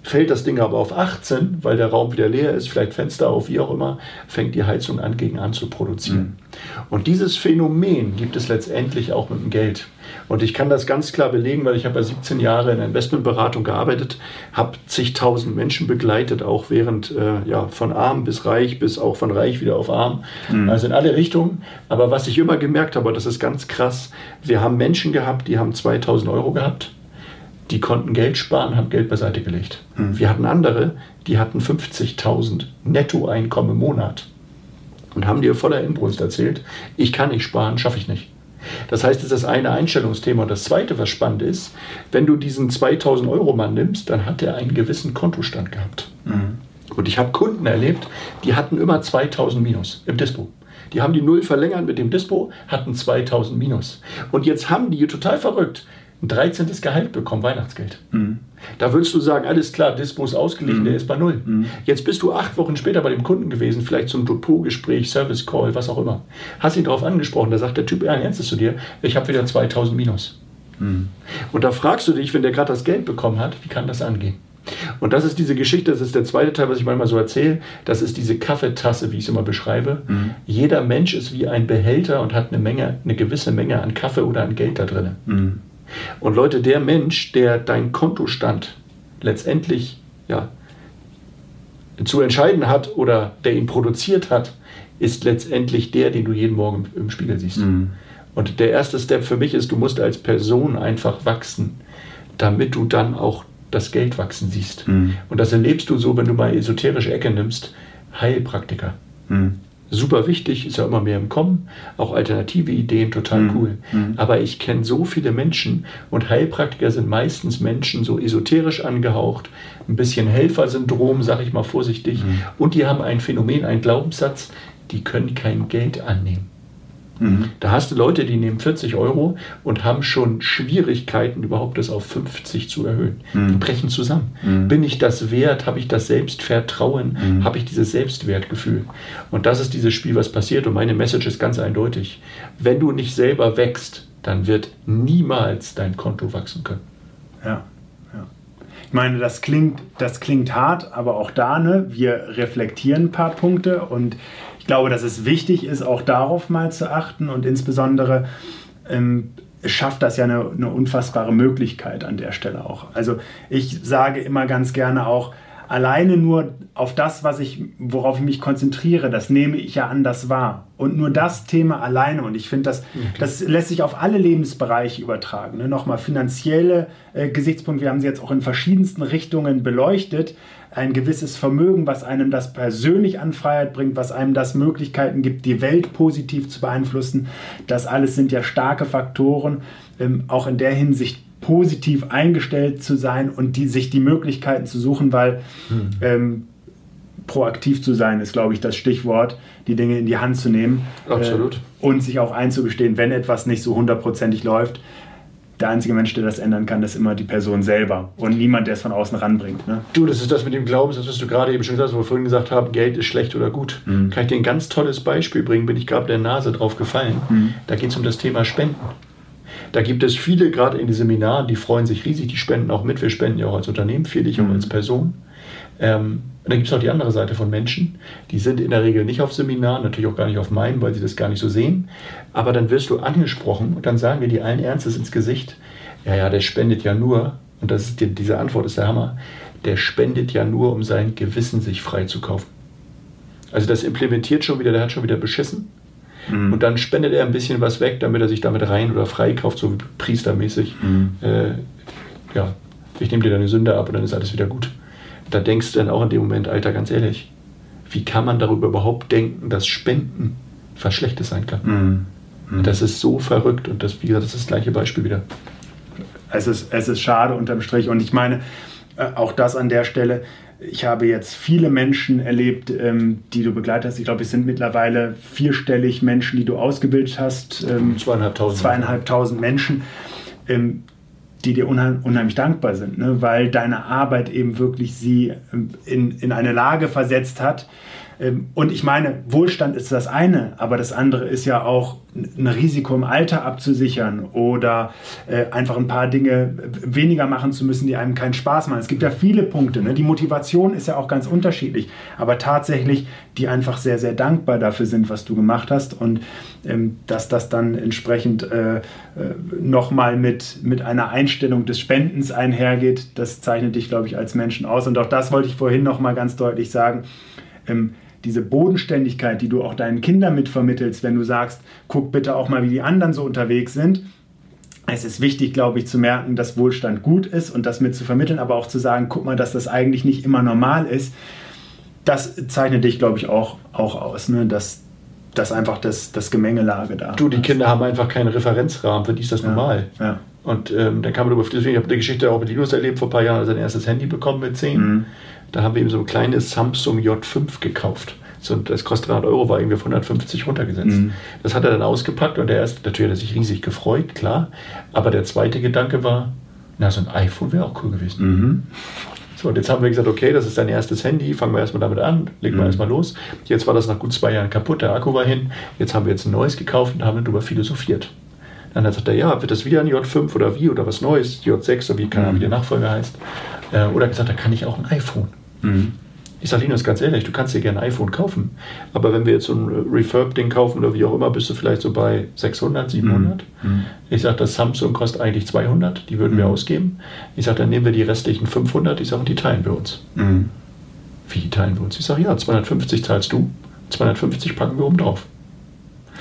Fällt das Ding aber auf 18, weil der Raum wieder leer ist, vielleicht Fenster auf, wie auch immer, fängt die Heizung an, gegen an zu produzieren. Mhm. Und dieses Phänomen gibt es letztendlich auch mit dem Geld. Und ich kann das ganz klar belegen, weil ich habe ja 17 Jahre in der Investmentberatung gearbeitet, habe zigtausend Menschen begleitet, auch während äh, ja, von arm bis reich, bis auch von reich wieder auf arm. Mhm. Also in alle Richtungen. Aber was ich immer gemerkt habe, das ist ganz krass, wir haben Menschen gehabt, die haben 2000 Euro gehabt die konnten Geld sparen, haben Geld beiseite gelegt. Mhm. Wir hatten andere, die hatten 50.000 Nettoeinkommen im Monat und haben dir voller Inbrunst erzählt, ich kann nicht sparen, schaffe ich nicht. Das heißt, das ist das eine Einstellungsthema. Und das zweite, was spannend ist, wenn du diesen 2000 Euro Mann nimmst, dann hat er einen gewissen Kontostand gehabt. Mhm. Und ich habe Kunden erlebt, die hatten immer 2000 Minus im Dispo. Die haben die Null verlängert mit dem Dispo, hatten 2000 Minus. Und jetzt haben die total verrückt ein 13. Gehalt bekommen, Weihnachtsgeld. Mhm. Da würdest du sagen, alles klar, Dispo ist ausgeglichen, mhm. der ist bei Null. Mhm. Jetzt bist du acht Wochen später bei dem Kunden gewesen, vielleicht zum Depotgespräch, Service Call, was auch immer. Hast ihn darauf angesprochen, da sagt der Typ, ja, ernst zu dir, ich habe wieder 2000 Minus. Mhm. Und da fragst du dich, wenn der gerade das Geld bekommen hat, wie kann das angehen? Und das ist diese Geschichte, das ist der zweite Teil, was ich manchmal so erzähle. Das ist diese Kaffeetasse, wie ich es immer beschreibe. Mhm. Jeder Mensch ist wie ein Behälter und hat eine Menge, eine gewisse Menge an Kaffee oder an Geld da drin. Mhm. Und Leute, der Mensch, der dein Kontostand letztendlich ja, zu entscheiden hat oder der ihn produziert hat, ist letztendlich der, den du jeden Morgen im Spiegel siehst. Mhm. Und der erste Step für mich ist, du musst als Person einfach wachsen, damit du dann auch das Geld wachsen siehst. Mhm. Und das erlebst du so, wenn du mal esoterische Ecke nimmst, Heilpraktiker. Mhm super wichtig, ist ja immer mehr im Kommen, auch alternative Ideen, total mhm. cool. Mhm. Aber ich kenne so viele Menschen und Heilpraktiker sind meistens Menschen so esoterisch angehaucht, ein bisschen Helfersyndrom, sag ich mal vorsichtig, mhm. und die haben ein Phänomen, einen Glaubenssatz, die können kein Geld annehmen. Mhm. Da hast du Leute, die nehmen 40 Euro und haben schon Schwierigkeiten, überhaupt das auf 50 zu erhöhen. Mhm. Die brechen zusammen. Mhm. Bin ich das wert? Habe ich das Selbstvertrauen? Mhm. Habe ich dieses Selbstwertgefühl? Und das ist dieses Spiel, was passiert. Und meine Message ist ganz eindeutig. Wenn du nicht selber wächst, dann wird niemals dein Konto wachsen können. Ja. Ich meine, das klingt, das klingt hart, aber auch da, ne, wir reflektieren ein paar Punkte und glaube, dass es wichtig ist, auch darauf mal zu achten und insbesondere ähm, schafft das ja eine, eine unfassbare Möglichkeit an der Stelle auch. Also ich sage immer ganz gerne auch, alleine nur auf das, was ich, worauf ich mich konzentriere, das nehme ich ja anders wahr. Und nur das Thema alleine, und ich finde, das, das lässt sich auf alle Lebensbereiche übertragen. Ne? Nochmal finanzielle äh, Gesichtspunkte, wir haben sie jetzt auch in verschiedensten Richtungen beleuchtet. Ein gewisses Vermögen, was einem das persönlich an Freiheit bringt, was einem das Möglichkeiten gibt, die Welt positiv zu beeinflussen. Das alles sind ja starke Faktoren, ähm, auch in der Hinsicht positiv eingestellt zu sein und die, sich die Möglichkeiten zu suchen, weil hm. ähm, proaktiv zu sein ist, glaube ich, das Stichwort, die Dinge in die Hand zu nehmen. Absolut. Äh, und sich auch einzugestehen, wenn etwas nicht so hundertprozentig läuft. Der einzige Mensch, der das ändern kann, ist immer die Person selber und niemand, der es von außen ranbringt. Ne? Du, das ist das mit dem Glaubenssatz, was du gerade eben schon gesagt hast, wo wir vorhin gesagt haben, Geld ist schlecht oder gut. Mhm. Kann ich dir ein ganz tolles Beispiel bringen, bin ich gerade der Nase drauf gefallen. Mhm. Da geht es um das Thema Spenden. Da gibt es viele, gerade in den Seminaren, die freuen sich riesig, die spenden auch mit. Wir spenden ja auch als Unternehmen viel, ich auch mhm. als Person. Ähm, und dann gibt es auch die andere Seite von Menschen, die sind in der Regel nicht auf Seminaren, natürlich auch gar nicht auf meinem, weil sie das gar nicht so sehen. Aber dann wirst du angesprochen und dann sagen wir dir allen Ernstes ins Gesicht, ja, ja, der spendet ja nur, und das ist die, diese Antwort ist der Hammer, der spendet ja nur, um sein Gewissen sich frei zu kaufen. Also das implementiert schon wieder, der hat schon wieder beschissen. Mhm. Und dann spendet er ein bisschen was weg, damit er sich damit rein oder frei kauft, so priestermäßig. Mhm. Äh, ja, ich nehme dir deine Sünde ab und dann ist alles wieder gut. Da denkst du dann auch in dem Moment, Alter, ganz ehrlich, wie kann man darüber überhaupt denken, dass Spenden was Schlechtes sein kann? Mhm. mhm. Das ist so verrückt und das, wie gesagt, das ist das gleiche Beispiel wieder. Es ist, es ist schade unterm Strich und ich meine, äh, auch das an der Stelle, ich habe jetzt viele Menschen erlebt, ähm, die du begleitet hast. Ich glaube, es sind mittlerweile vierstellig Menschen, die du ausgebildet hast. Ähm, zweieinhalbtausend. Zweieinhalbtausend Menschen, ähm, die dir unheim, unheimlich dankbar sind, ne? weil deine Arbeit eben wirklich sie ähm, in, in eine Lage versetzt hat, und ich meine, Wohlstand ist das eine, aber das andere ist ja auch ein Risiko im Alter abzusichern oder äh, einfach ein paar Dinge weniger machen zu müssen, die einem keinen Spaß machen. Es gibt ja viele Punkte. Ne? Die Motivation ist ja auch ganz unterschiedlich, aber tatsächlich, die einfach sehr, sehr dankbar dafür sind, was du gemacht hast und ähm, dass das dann entsprechend äh, äh, nochmal mit, mit einer Einstellung des Spendens einhergeht, das zeichnet dich, glaube ich, als Menschen aus. Und auch das wollte ich vorhin nochmal ganz deutlich sagen. Ähm, diese Bodenständigkeit, die du auch deinen Kindern mitvermittelst, wenn du sagst, guck bitte auch mal, wie die anderen so unterwegs sind. Es ist wichtig, glaube ich, zu merken, dass Wohlstand gut ist und das mit zu vermitteln, aber auch zu sagen, guck mal, dass das eigentlich nicht immer normal ist. Das zeichnet dich, glaube ich, auch, auch aus, ne? dass, dass einfach das, das Gemengelage da Du, die ist. Kinder haben einfach keinen Referenzrahmen, für die ist das ja, normal. Ja. Und ähm, dann kann man über, deswegen habe ich die Geschichte auch mit Linus erlebt vor ein paar Jahren, als er sein erstes Handy bekommen mit 10. Mhm. Da haben wir ihm so ein kleines Samsung J5 gekauft. So, das kostet 300 Euro, war irgendwie auf 150 runtergesetzt. Mhm. Das hat er dann ausgepackt und der erste, natürlich hat er sich riesig gefreut, klar. Aber der zweite Gedanke war, na, so ein iPhone wäre auch cool gewesen. Mhm. So, und jetzt haben wir gesagt, okay, das ist dein erstes Handy, fangen wir erstmal damit an, legen wir mhm. erstmal los. Jetzt war das nach gut zwei Jahren kaputt, der Akku war hin. Jetzt haben wir jetzt ein neues gekauft und haben darüber philosophiert. Dann sagt er, ja, wird das wieder ein J5 oder wie oder was Neues, J6 oder wie, keine Ahnung, wie der Nachfolger heißt. Äh, oder gesagt, da kann ich auch ein iPhone. Mhm. Ich sage Linus ganz ehrlich, du kannst dir gerne ein iPhone kaufen, aber wenn wir jetzt so ein Refurb-Ding kaufen oder wie auch immer, bist du vielleicht so bei 600, 700. Mhm. Ich sage, das Samsung kostet eigentlich 200, die würden mhm. wir ausgeben. Ich sage, dann nehmen wir die restlichen 500, ich sage, und die teilen wir uns. Mhm. Wie teilen wir uns? Ich sage, ja, 250 zahlst du, 250 packen wir oben drauf.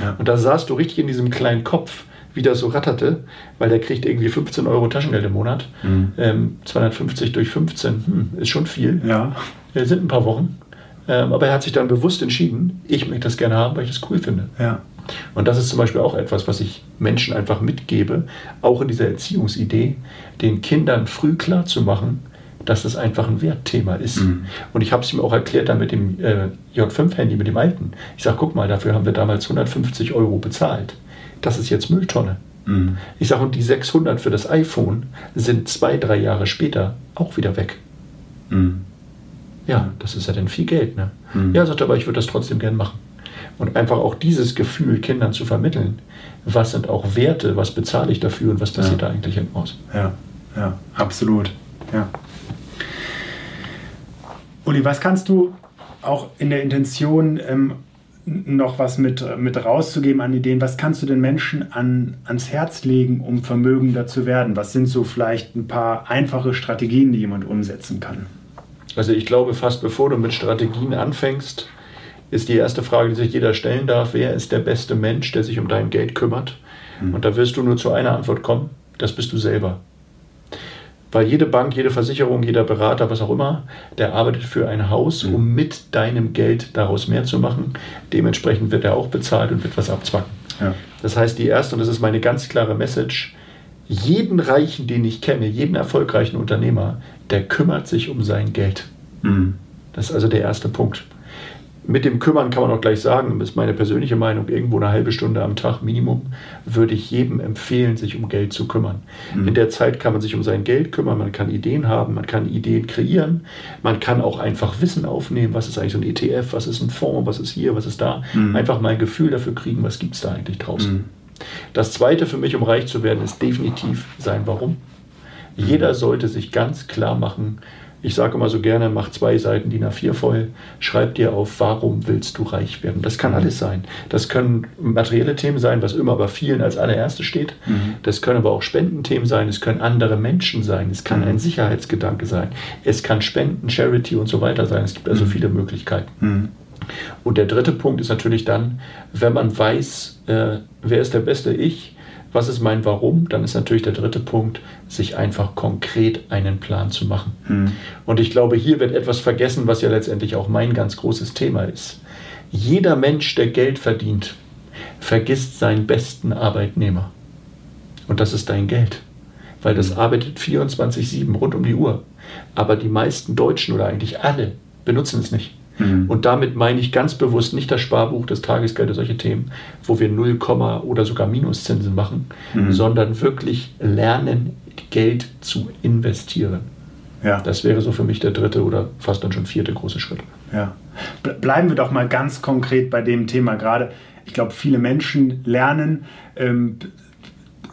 Ja. Und da saßt du richtig in diesem kleinen Kopf, wie das so ratterte, weil der kriegt irgendwie 15 Euro Taschengeld im Monat. Mhm. Ähm, 250 durch 15, hm, ist schon viel. Ja. Äh, sind ein paar Wochen. Ähm, aber er hat sich dann bewusst entschieden, ich möchte das gerne haben, weil ich das cool finde. Ja. Und das ist zum Beispiel auch etwas, was ich Menschen einfach mitgebe, auch in dieser Erziehungsidee, den Kindern früh klar zu machen, dass das einfach ein Wertthema ist. Mhm. Und ich habe es ihm auch erklärt dann mit dem äh, J5-Handy, mit dem alten. Ich sage, guck mal, dafür haben wir damals 150 Euro bezahlt das ist jetzt Mülltonne. Mhm. Ich sage, und die 600 für das iPhone sind zwei, drei Jahre später auch wieder weg. Mhm. Ja, das ist ja dann viel Geld. Ne? Mhm. Ja, sagt er, aber ich würde das trotzdem gern machen. Und einfach auch dieses Gefühl Kindern zu vermitteln, was sind auch Werte, was bezahle ich dafür und was passiert ja. da eigentlich hinten aus. Ja, ja, absolut. Ja. Uli, was kannst du auch in der Intention ähm, noch was mit, mit rauszugeben an Ideen. Was kannst du den Menschen an, ans Herz legen, um vermögender zu werden? Was sind so vielleicht ein paar einfache Strategien, die jemand umsetzen kann? Also ich glaube, fast bevor du mit Strategien anfängst, ist die erste Frage, die sich jeder stellen darf, wer ist der beste Mensch, der sich um dein Geld kümmert? Mhm. Und da wirst du nur zu einer Antwort kommen, das bist du selber. Weil jede Bank, jede Versicherung, jeder Berater, was auch immer, der arbeitet für ein Haus, um mhm. mit deinem Geld daraus mehr zu machen. Dementsprechend wird er auch bezahlt und wird was abzwacken. Ja. Das heißt, die erste, und das ist meine ganz klare Message, jeden Reichen, den ich kenne, jeden erfolgreichen Unternehmer, der kümmert sich um sein Geld. Mhm. Das ist also der erste Punkt. Mit dem Kümmern kann man auch gleich sagen, das ist meine persönliche Meinung, irgendwo eine halbe Stunde am Tag Minimum würde ich jedem empfehlen, sich um Geld zu kümmern. Mhm. In der Zeit kann man sich um sein Geld kümmern, man kann Ideen haben, man kann Ideen kreieren, man kann auch einfach Wissen aufnehmen, was ist eigentlich so ein ETF, was ist ein Fonds, was ist hier, was ist da. Mhm. Einfach mal ein Gefühl dafür kriegen, was gibt es da eigentlich draußen. Mhm. Das Zweite für mich, um reich zu werden, ist definitiv sein Warum. Jeder sollte sich ganz klar machen, ich sage immer so gerne, mach zwei Seiten DIN A4 voll, schreib dir auf, warum willst du reich werden. Das kann mhm. alles sein. Das können materielle Themen sein, was immer bei vielen als allererstes steht. Mhm. Das können aber auch Spendenthemen sein, es können andere Menschen sein, es kann mhm. ein Sicherheitsgedanke sein, es kann Spenden, Charity und so weiter sein. Es gibt also mhm. viele Möglichkeiten. Mhm. Und der dritte Punkt ist natürlich dann, wenn man weiß, äh, wer ist der beste Ich, was ist mein Warum? Dann ist natürlich der dritte Punkt, sich einfach konkret einen Plan zu machen. Hm. Und ich glaube, hier wird etwas vergessen, was ja letztendlich auch mein ganz großes Thema ist. Jeder Mensch, der Geld verdient, vergisst seinen besten Arbeitnehmer. Und das ist dein Geld. Weil das hm. arbeitet 24-7 rund um die Uhr. Aber die meisten Deutschen oder eigentlich alle benutzen es nicht. Mhm. Und damit meine ich ganz bewusst nicht das Sparbuch, das Tagesgeld, solche Themen, wo wir 0, oder sogar Minuszinsen machen, mhm. sondern wirklich lernen, Geld zu investieren. Ja. Das wäre so für mich der dritte oder fast dann schon vierte große Schritt. Ja. Bleiben wir doch mal ganz konkret bei dem Thema gerade. Ich glaube, viele Menschen lernen, ähm,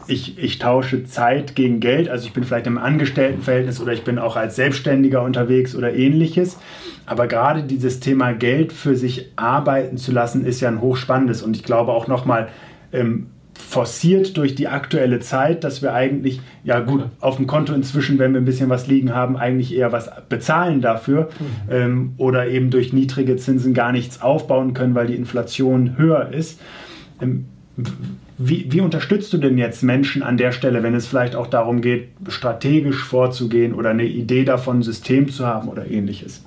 ich, ich tausche Zeit gegen Geld. Also ich bin vielleicht im Angestelltenverhältnis oder ich bin auch als Selbstständiger unterwegs oder ähnliches. Aber gerade dieses Thema Geld für sich arbeiten zu lassen, ist ja ein hochspannendes. Und ich glaube auch nochmal ähm, forciert durch die aktuelle Zeit, dass wir eigentlich, ja gut, auf dem Konto inzwischen, wenn wir ein bisschen was liegen haben, eigentlich eher was bezahlen dafür mhm. ähm, oder eben durch niedrige Zinsen gar nichts aufbauen können, weil die Inflation höher ist. Ähm, wie, wie, unterstützt du denn jetzt Menschen an der Stelle, wenn es vielleicht auch darum geht, strategisch vorzugehen oder eine Idee davon, ein System zu haben oder ähnliches?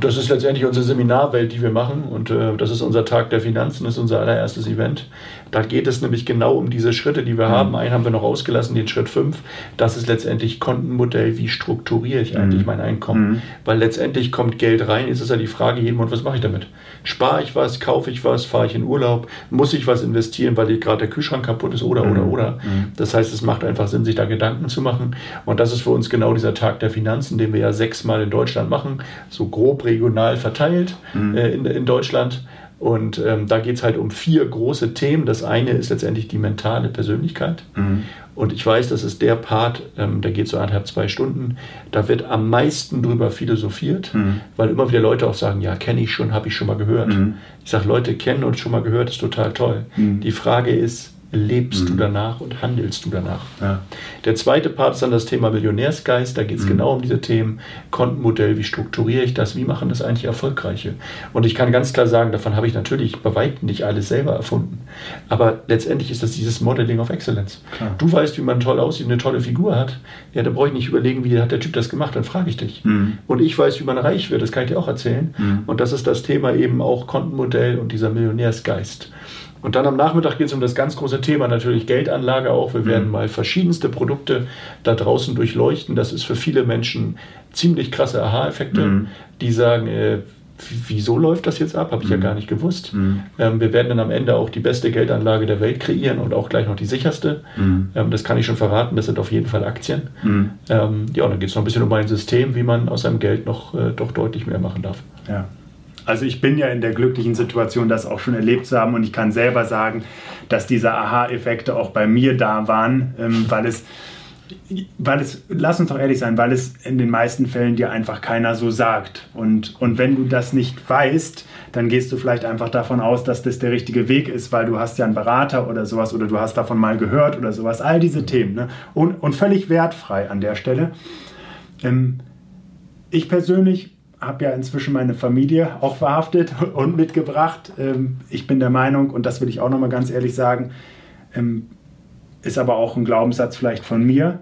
Das ist letztendlich unsere Seminarwelt, die wir machen und äh, das ist unser Tag der Finanzen, das ist unser allererstes Event. Da geht es nämlich genau um diese Schritte, die wir mhm. haben. Einen haben wir noch ausgelassen, den Schritt 5. Das ist letztendlich Kontenmodell, wie strukturiere ich eigentlich mhm. mein Einkommen? Mhm. Weil letztendlich kommt Geld rein, ist es ja die Frage jeden Monat, was mache ich damit? Spare ich was, kaufe ich was, fahre ich in Urlaub, muss ich was investieren, weil gerade der Kühlschrank kaputt ist oder, oder, mhm. oder. Mhm. Das heißt, es macht einfach Sinn, sich da Gedanken zu machen. Und das ist für uns genau dieser Tag der Finanzen, den wir ja sechsmal in Deutschland machen, so grob regional verteilt mhm. äh, in, in Deutschland. Und ähm, da geht es halt um vier große Themen. Das eine ist letztendlich die mentale Persönlichkeit. Mhm. Und ich weiß, das ist der Part, ähm, der geht so anderthalb, zwei Stunden. Da wird am meisten drüber philosophiert, mhm. weil immer wieder Leute auch sagen, ja, kenne ich schon, habe ich schon mal gehört. Mhm. Ich sage, Leute, kennen und schon mal gehört, ist total toll. Mhm. Die Frage ist, lebst mhm. du danach und handelst du danach. Ja. Der zweite Part ist dann das Thema Millionärsgeist. Da geht es mhm. genau um diese Themen. Kontenmodell, wie strukturiere ich das? Wie machen das eigentlich Erfolgreiche? Und ich kann ganz klar sagen, davon habe ich natürlich bei weitem nicht alles selber erfunden. Aber letztendlich ist das dieses Modeling of Excellence. Klar. Du weißt, wie man toll aussieht, eine tolle Figur hat. Ja, da brauche ich nicht überlegen, wie hat der Typ das gemacht, dann frage ich dich. Mhm. Und ich weiß, wie man reich wird, das kann ich dir auch erzählen. Mhm. Und das ist das Thema eben auch Kontenmodell und dieser Millionärsgeist. Und dann am Nachmittag geht es um das ganz große Thema, natürlich Geldanlage auch. Wir mhm. werden mal verschiedenste Produkte da draußen durchleuchten. Das ist für viele Menschen ziemlich krasse Aha-Effekte, mhm. die sagen, äh, wieso läuft das jetzt ab? Habe ich mhm. ja gar nicht gewusst. Mhm. Ähm, wir werden dann am Ende auch die beste Geldanlage der Welt kreieren und auch gleich noch die sicherste. Mhm. Ähm, das kann ich schon verraten, das sind auf jeden Fall Aktien. Mhm. Ähm, ja, und dann geht es noch ein bisschen um ein System, wie man aus seinem Geld noch äh, doch deutlich mehr machen darf. Ja. Also ich bin ja in der glücklichen Situation, das auch schon erlebt zu haben und ich kann selber sagen, dass diese Aha-Effekte auch bei mir da waren, ähm, weil es weil es, lass uns doch ehrlich sein, weil es in den meisten Fällen dir einfach keiner so sagt. Und, und wenn du das nicht weißt, dann gehst du vielleicht einfach davon aus, dass das der richtige Weg ist, weil du hast ja einen Berater oder sowas oder du hast davon mal gehört oder sowas. All diese Themen. Ne? Und, und völlig wertfrei an der Stelle. Ähm, ich persönlich habe ja inzwischen meine Familie auch verhaftet [LAUGHS] und mitgebracht. Ähm, ich bin der Meinung, und das will ich auch nochmal ganz ehrlich sagen, ähm, ist aber auch ein Glaubenssatz vielleicht von mir.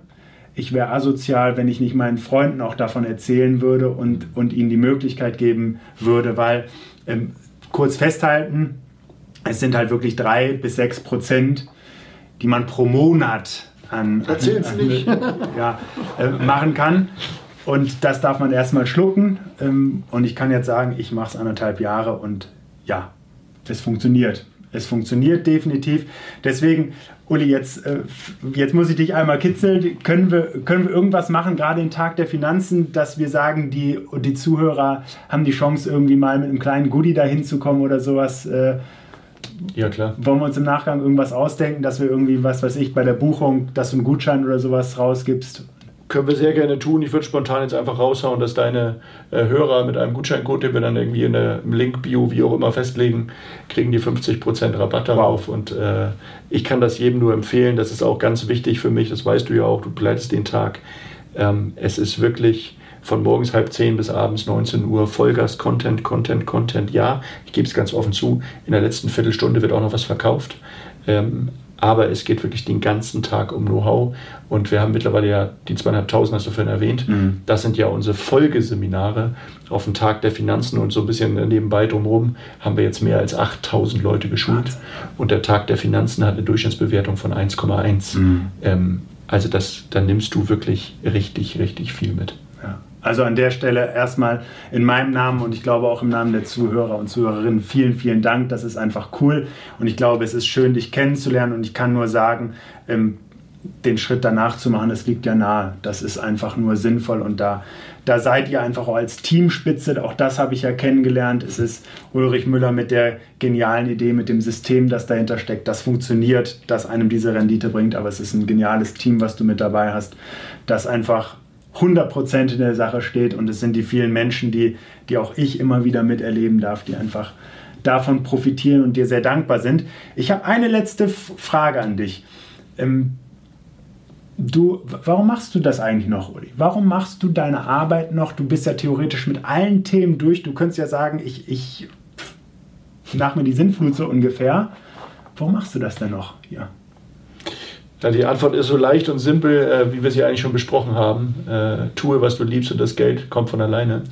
Ich wäre asozial, wenn ich nicht meinen Freunden auch davon erzählen würde und, und ihnen die Möglichkeit geben würde, weil ähm, kurz festhalten, es sind halt wirklich drei bis sechs Prozent, die man pro Monat an, an, an ja, äh, machen kann. Und das darf man erstmal schlucken. Ähm, und ich kann jetzt sagen, ich mache es anderthalb Jahre und ja, es funktioniert. Es funktioniert definitiv. Deswegen, Uli, jetzt, äh, jetzt muss ich dich einmal kitzeln. Können wir, können wir irgendwas machen, gerade den Tag der Finanzen, dass wir sagen, die, die Zuhörer haben die Chance, irgendwie mal mit einem kleinen Goodie da hinzukommen oder sowas? Äh, ja, klar. Wollen wir uns im Nachgang irgendwas ausdenken, dass wir irgendwie, was weiß ich, bei der Buchung, dass du einen Gutschein oder sowas rausgibst? Können wir sehr gerne tun. Ich würde spontan jetzt einfach raushauen, dass deine äh, Hörer mit einem Gutscheincode, den wir dann irgendwie in der Link-Bio, wie auch immer, festlegen, kriegen die 50% Rabatt darauf. Wow. Und äh, ich kann das jedem nur empfehlen. Das ist auch ganz wichtig für mich. Das weißt du ja auch. Du begleitest den Tag. Ähm, es ist wirklich von morgens halb zehn bis abends 19 Uhr Vollgas Content, Content, Content. Ja, ich gebe es ganz offen zu. In der letzten Viertelstunde wird auch noch was verkauft. Ähm, aber es geht wirklich den ganzen Tag um Know-how. Und wir haben mittlerweile ja die zweieinhalbtausend, hast du vorhin erwähnt. Mhm. Das sind ja unsere Folgeseminare auf dem Tag der Finanzen und so ein bisschen nebenbei drumherum haben wir jetzt mehr als 8000 Leute geschult. Und der Tag der Finanzen hat eine Durchschnittsbewertung von 1,1. Mhm. Ähm, also das, da nimmst du wirklich richtig, richtig viel mit. Also an der Stelle erstmal in meinem Namen und ich glaube auch im Namen der Zuhörer und Zuhörerinnen vielen, vielen Dank. Das ist einfach cool und ich glaube, es ist schön, dich kennenzulernen und ich kann nur sagen, ähm, den Schritt danach zu machen, das liegt ja nahe. Das ist einfach nur sinnvoll und da, da seid ihr einfach auch als Teamspitze. Auch das habe ich ja kennengelernt. Es ist Ulrich Müller mit der genialen Idee, mit dem System, das dahinter steckt. Das funktioniert, das einem diese Rendite bringt, aber es ist ein geniales Team, was du mit dabei hast, das einfach 100% in der Sache steht und es sind die vielen Menschen, die, die auch ich immer wieder miterleben darf, die einfach davon profitieren und dir sehr dankbar sind. Ich habe eine letzte Frage an dich. Ähm, du, warum machst du das eigentlich noch, Uli? Warum machst du deine Arbeit noch? Du bist ja theoretisch mit allen Themen durch. Du könntest ja sagen, ich, ich nach mir die Sinnflut so ungefähr. Warum machst du das denn noch hier? Ja, die Antwort ist so leicht und simpel, äh, wie wir sie eigentlich schon besprochen haben. Äh, tue, was du liebst und das Geld kommt von alleine.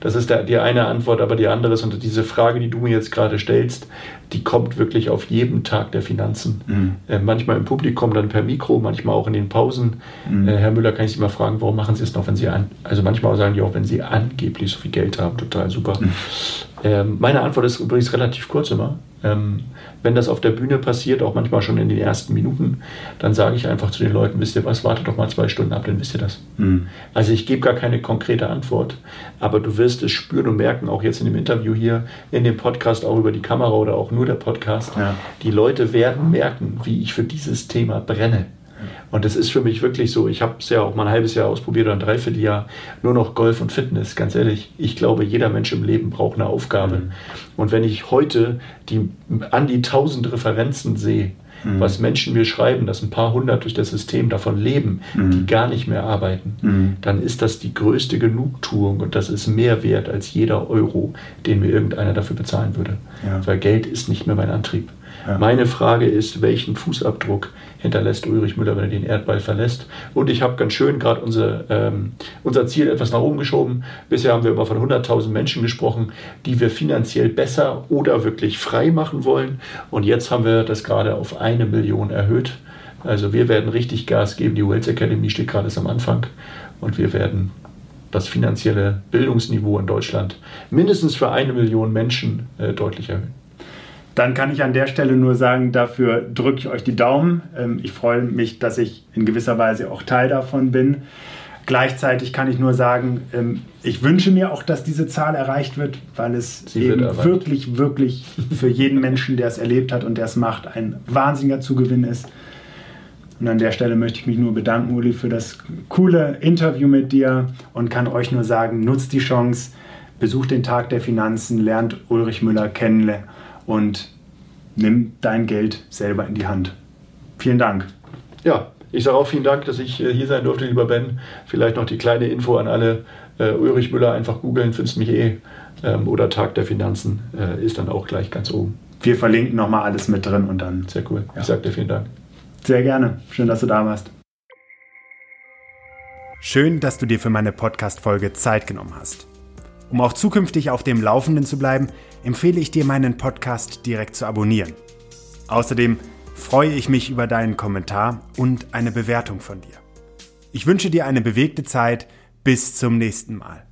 Das ist der, die eine Antwort, aber die andere ist, und diese Frage, die du mir jetzt gerade stellst, die kommt wirklich auf jedem Tag der Finanzen. Mhm. Äh, manchmal im Publikum, dann per Mikro, manchmal auch in den Pausen. Mhm. Äh, Herr Müller, kann ich Sie mal fragen, warum machen Sie es noch, wenn Sie an, also manchmal sagen die auch, wenn Sie angeblich so viel Geld haben, total super. Mhm. Ähm, meine Antwort ist übrigens relativ kurz immer. Ähm, wenn das auf der Bühne passiert, auch manchmal schon in den ersten Minuten, dann sage ich einfach zu den Leuten, wisst ihr was, wartet doch mal zwei Stunden ab, dann wisst ihr das. Mhm. Also ich gebe gar keine konkrete Antwort, aber du wirst es spüren und merken, auch jetzt in dem Interview hier, in dem Podcast, auch über die Kamera oder auch nur der Podcast, ja. die Leute werden merken, wie ich für dieses Thema brenne. Und das ist für mich wirklich so. Ich habe es ja auch mal ein halbes Jahr ausprobiert oder ein Dreivierteljahr. Nur noch Golf und Fitness. Ganz ehrlich, ich glaube, jeder Mensch im Leben braucht eine Aufgabe. Mhm. Und wenn ich heute die, an die tausend Referenzen sehe, mhm. was Menschen mir schreiben, dass ein paar hundert durch das System davon leben, mhm. die gar nicht mehr arbeiten, mhm. dann ist das die größte Genugtuung und das ist mehr wert als jeder Euro, den mir irgendeiner dafür bezahlen würde. Ja. Weil Geld ist nicht mehr mein Antrieb. Ja. Meine Frage ist, welchen Fußabdruck hinterlässt Ulrich Müller, wenn er den Erdball verlässt. Und ich habe ganz schön gerade unser, ähm, unser Ziel etwas nach oben geschoben. Bisher haben wir immer von 100.000 Menschen gesprochen, die wir finanziell besser oder wirklich frei machen wollen. Und jetzt haben wir das gerade auf eine Million erhöht. Also wir werden richtig Gas geben. Die Wells Academy steht gerade am Anfang. Und wir werden das finanzielle Bildungsniveau in Deutschland mindestens für eine Million Menschen äh, deutlich erhöhen dann kann ich an der Stelle nur sagen, dafür drücke ich euch die Daumen. Ähm, ich freue mich, dass ich in gewisser Weise auch Teil davon bin. Gleichzeitig kann ich nur sagen, ähm, ich wünsche mir auch, dass diese Zahl erreicht wird, weil es eben wirklich, wirklich für jeden Menschen, der es erlebt hat und der es macht, ein wahnsinniger Zugewinn ist. Und an der Stelle möchte ich mich nur bedanken, Uli, für das coole Interview mit dir und kann euch nur sagen, nutzt die Chance, besucht den Tag der Finanzen, lernt Ulrich Müller kennen und nimm dein Geld selber in die Hand. Vielen Dank. Ja, ich sage auch vielen Dank, dass ich äh, hier sein durfte, lieber Ben. Vielleicht noch die kleine Info an alle. Uh, Ulrich Müller einfach googeln, findest mich eh. Ähm, oder Tag der Finanzen uh, ist dann auch gleich ganz oben. Wir verlinken nochmal alles mit drin und dann. Sehr cool. Ja. Ich sage dir vielen Dank. Sehr gerne. Schön, dass du da warst. Schön, dass du dir für meine Podcast-Folge Zeit genommen hast. Um auch zukünftig auf dem Laufenden zu bleiben, empfehle ich dir meinen Podcast direkt zu abonnieren. Außerdem freue ich mich über deinen Kommentar und eine Bewertung von dir. Ich wünsche dir eine bewegte Zeit. Bis zum nächsten Mal.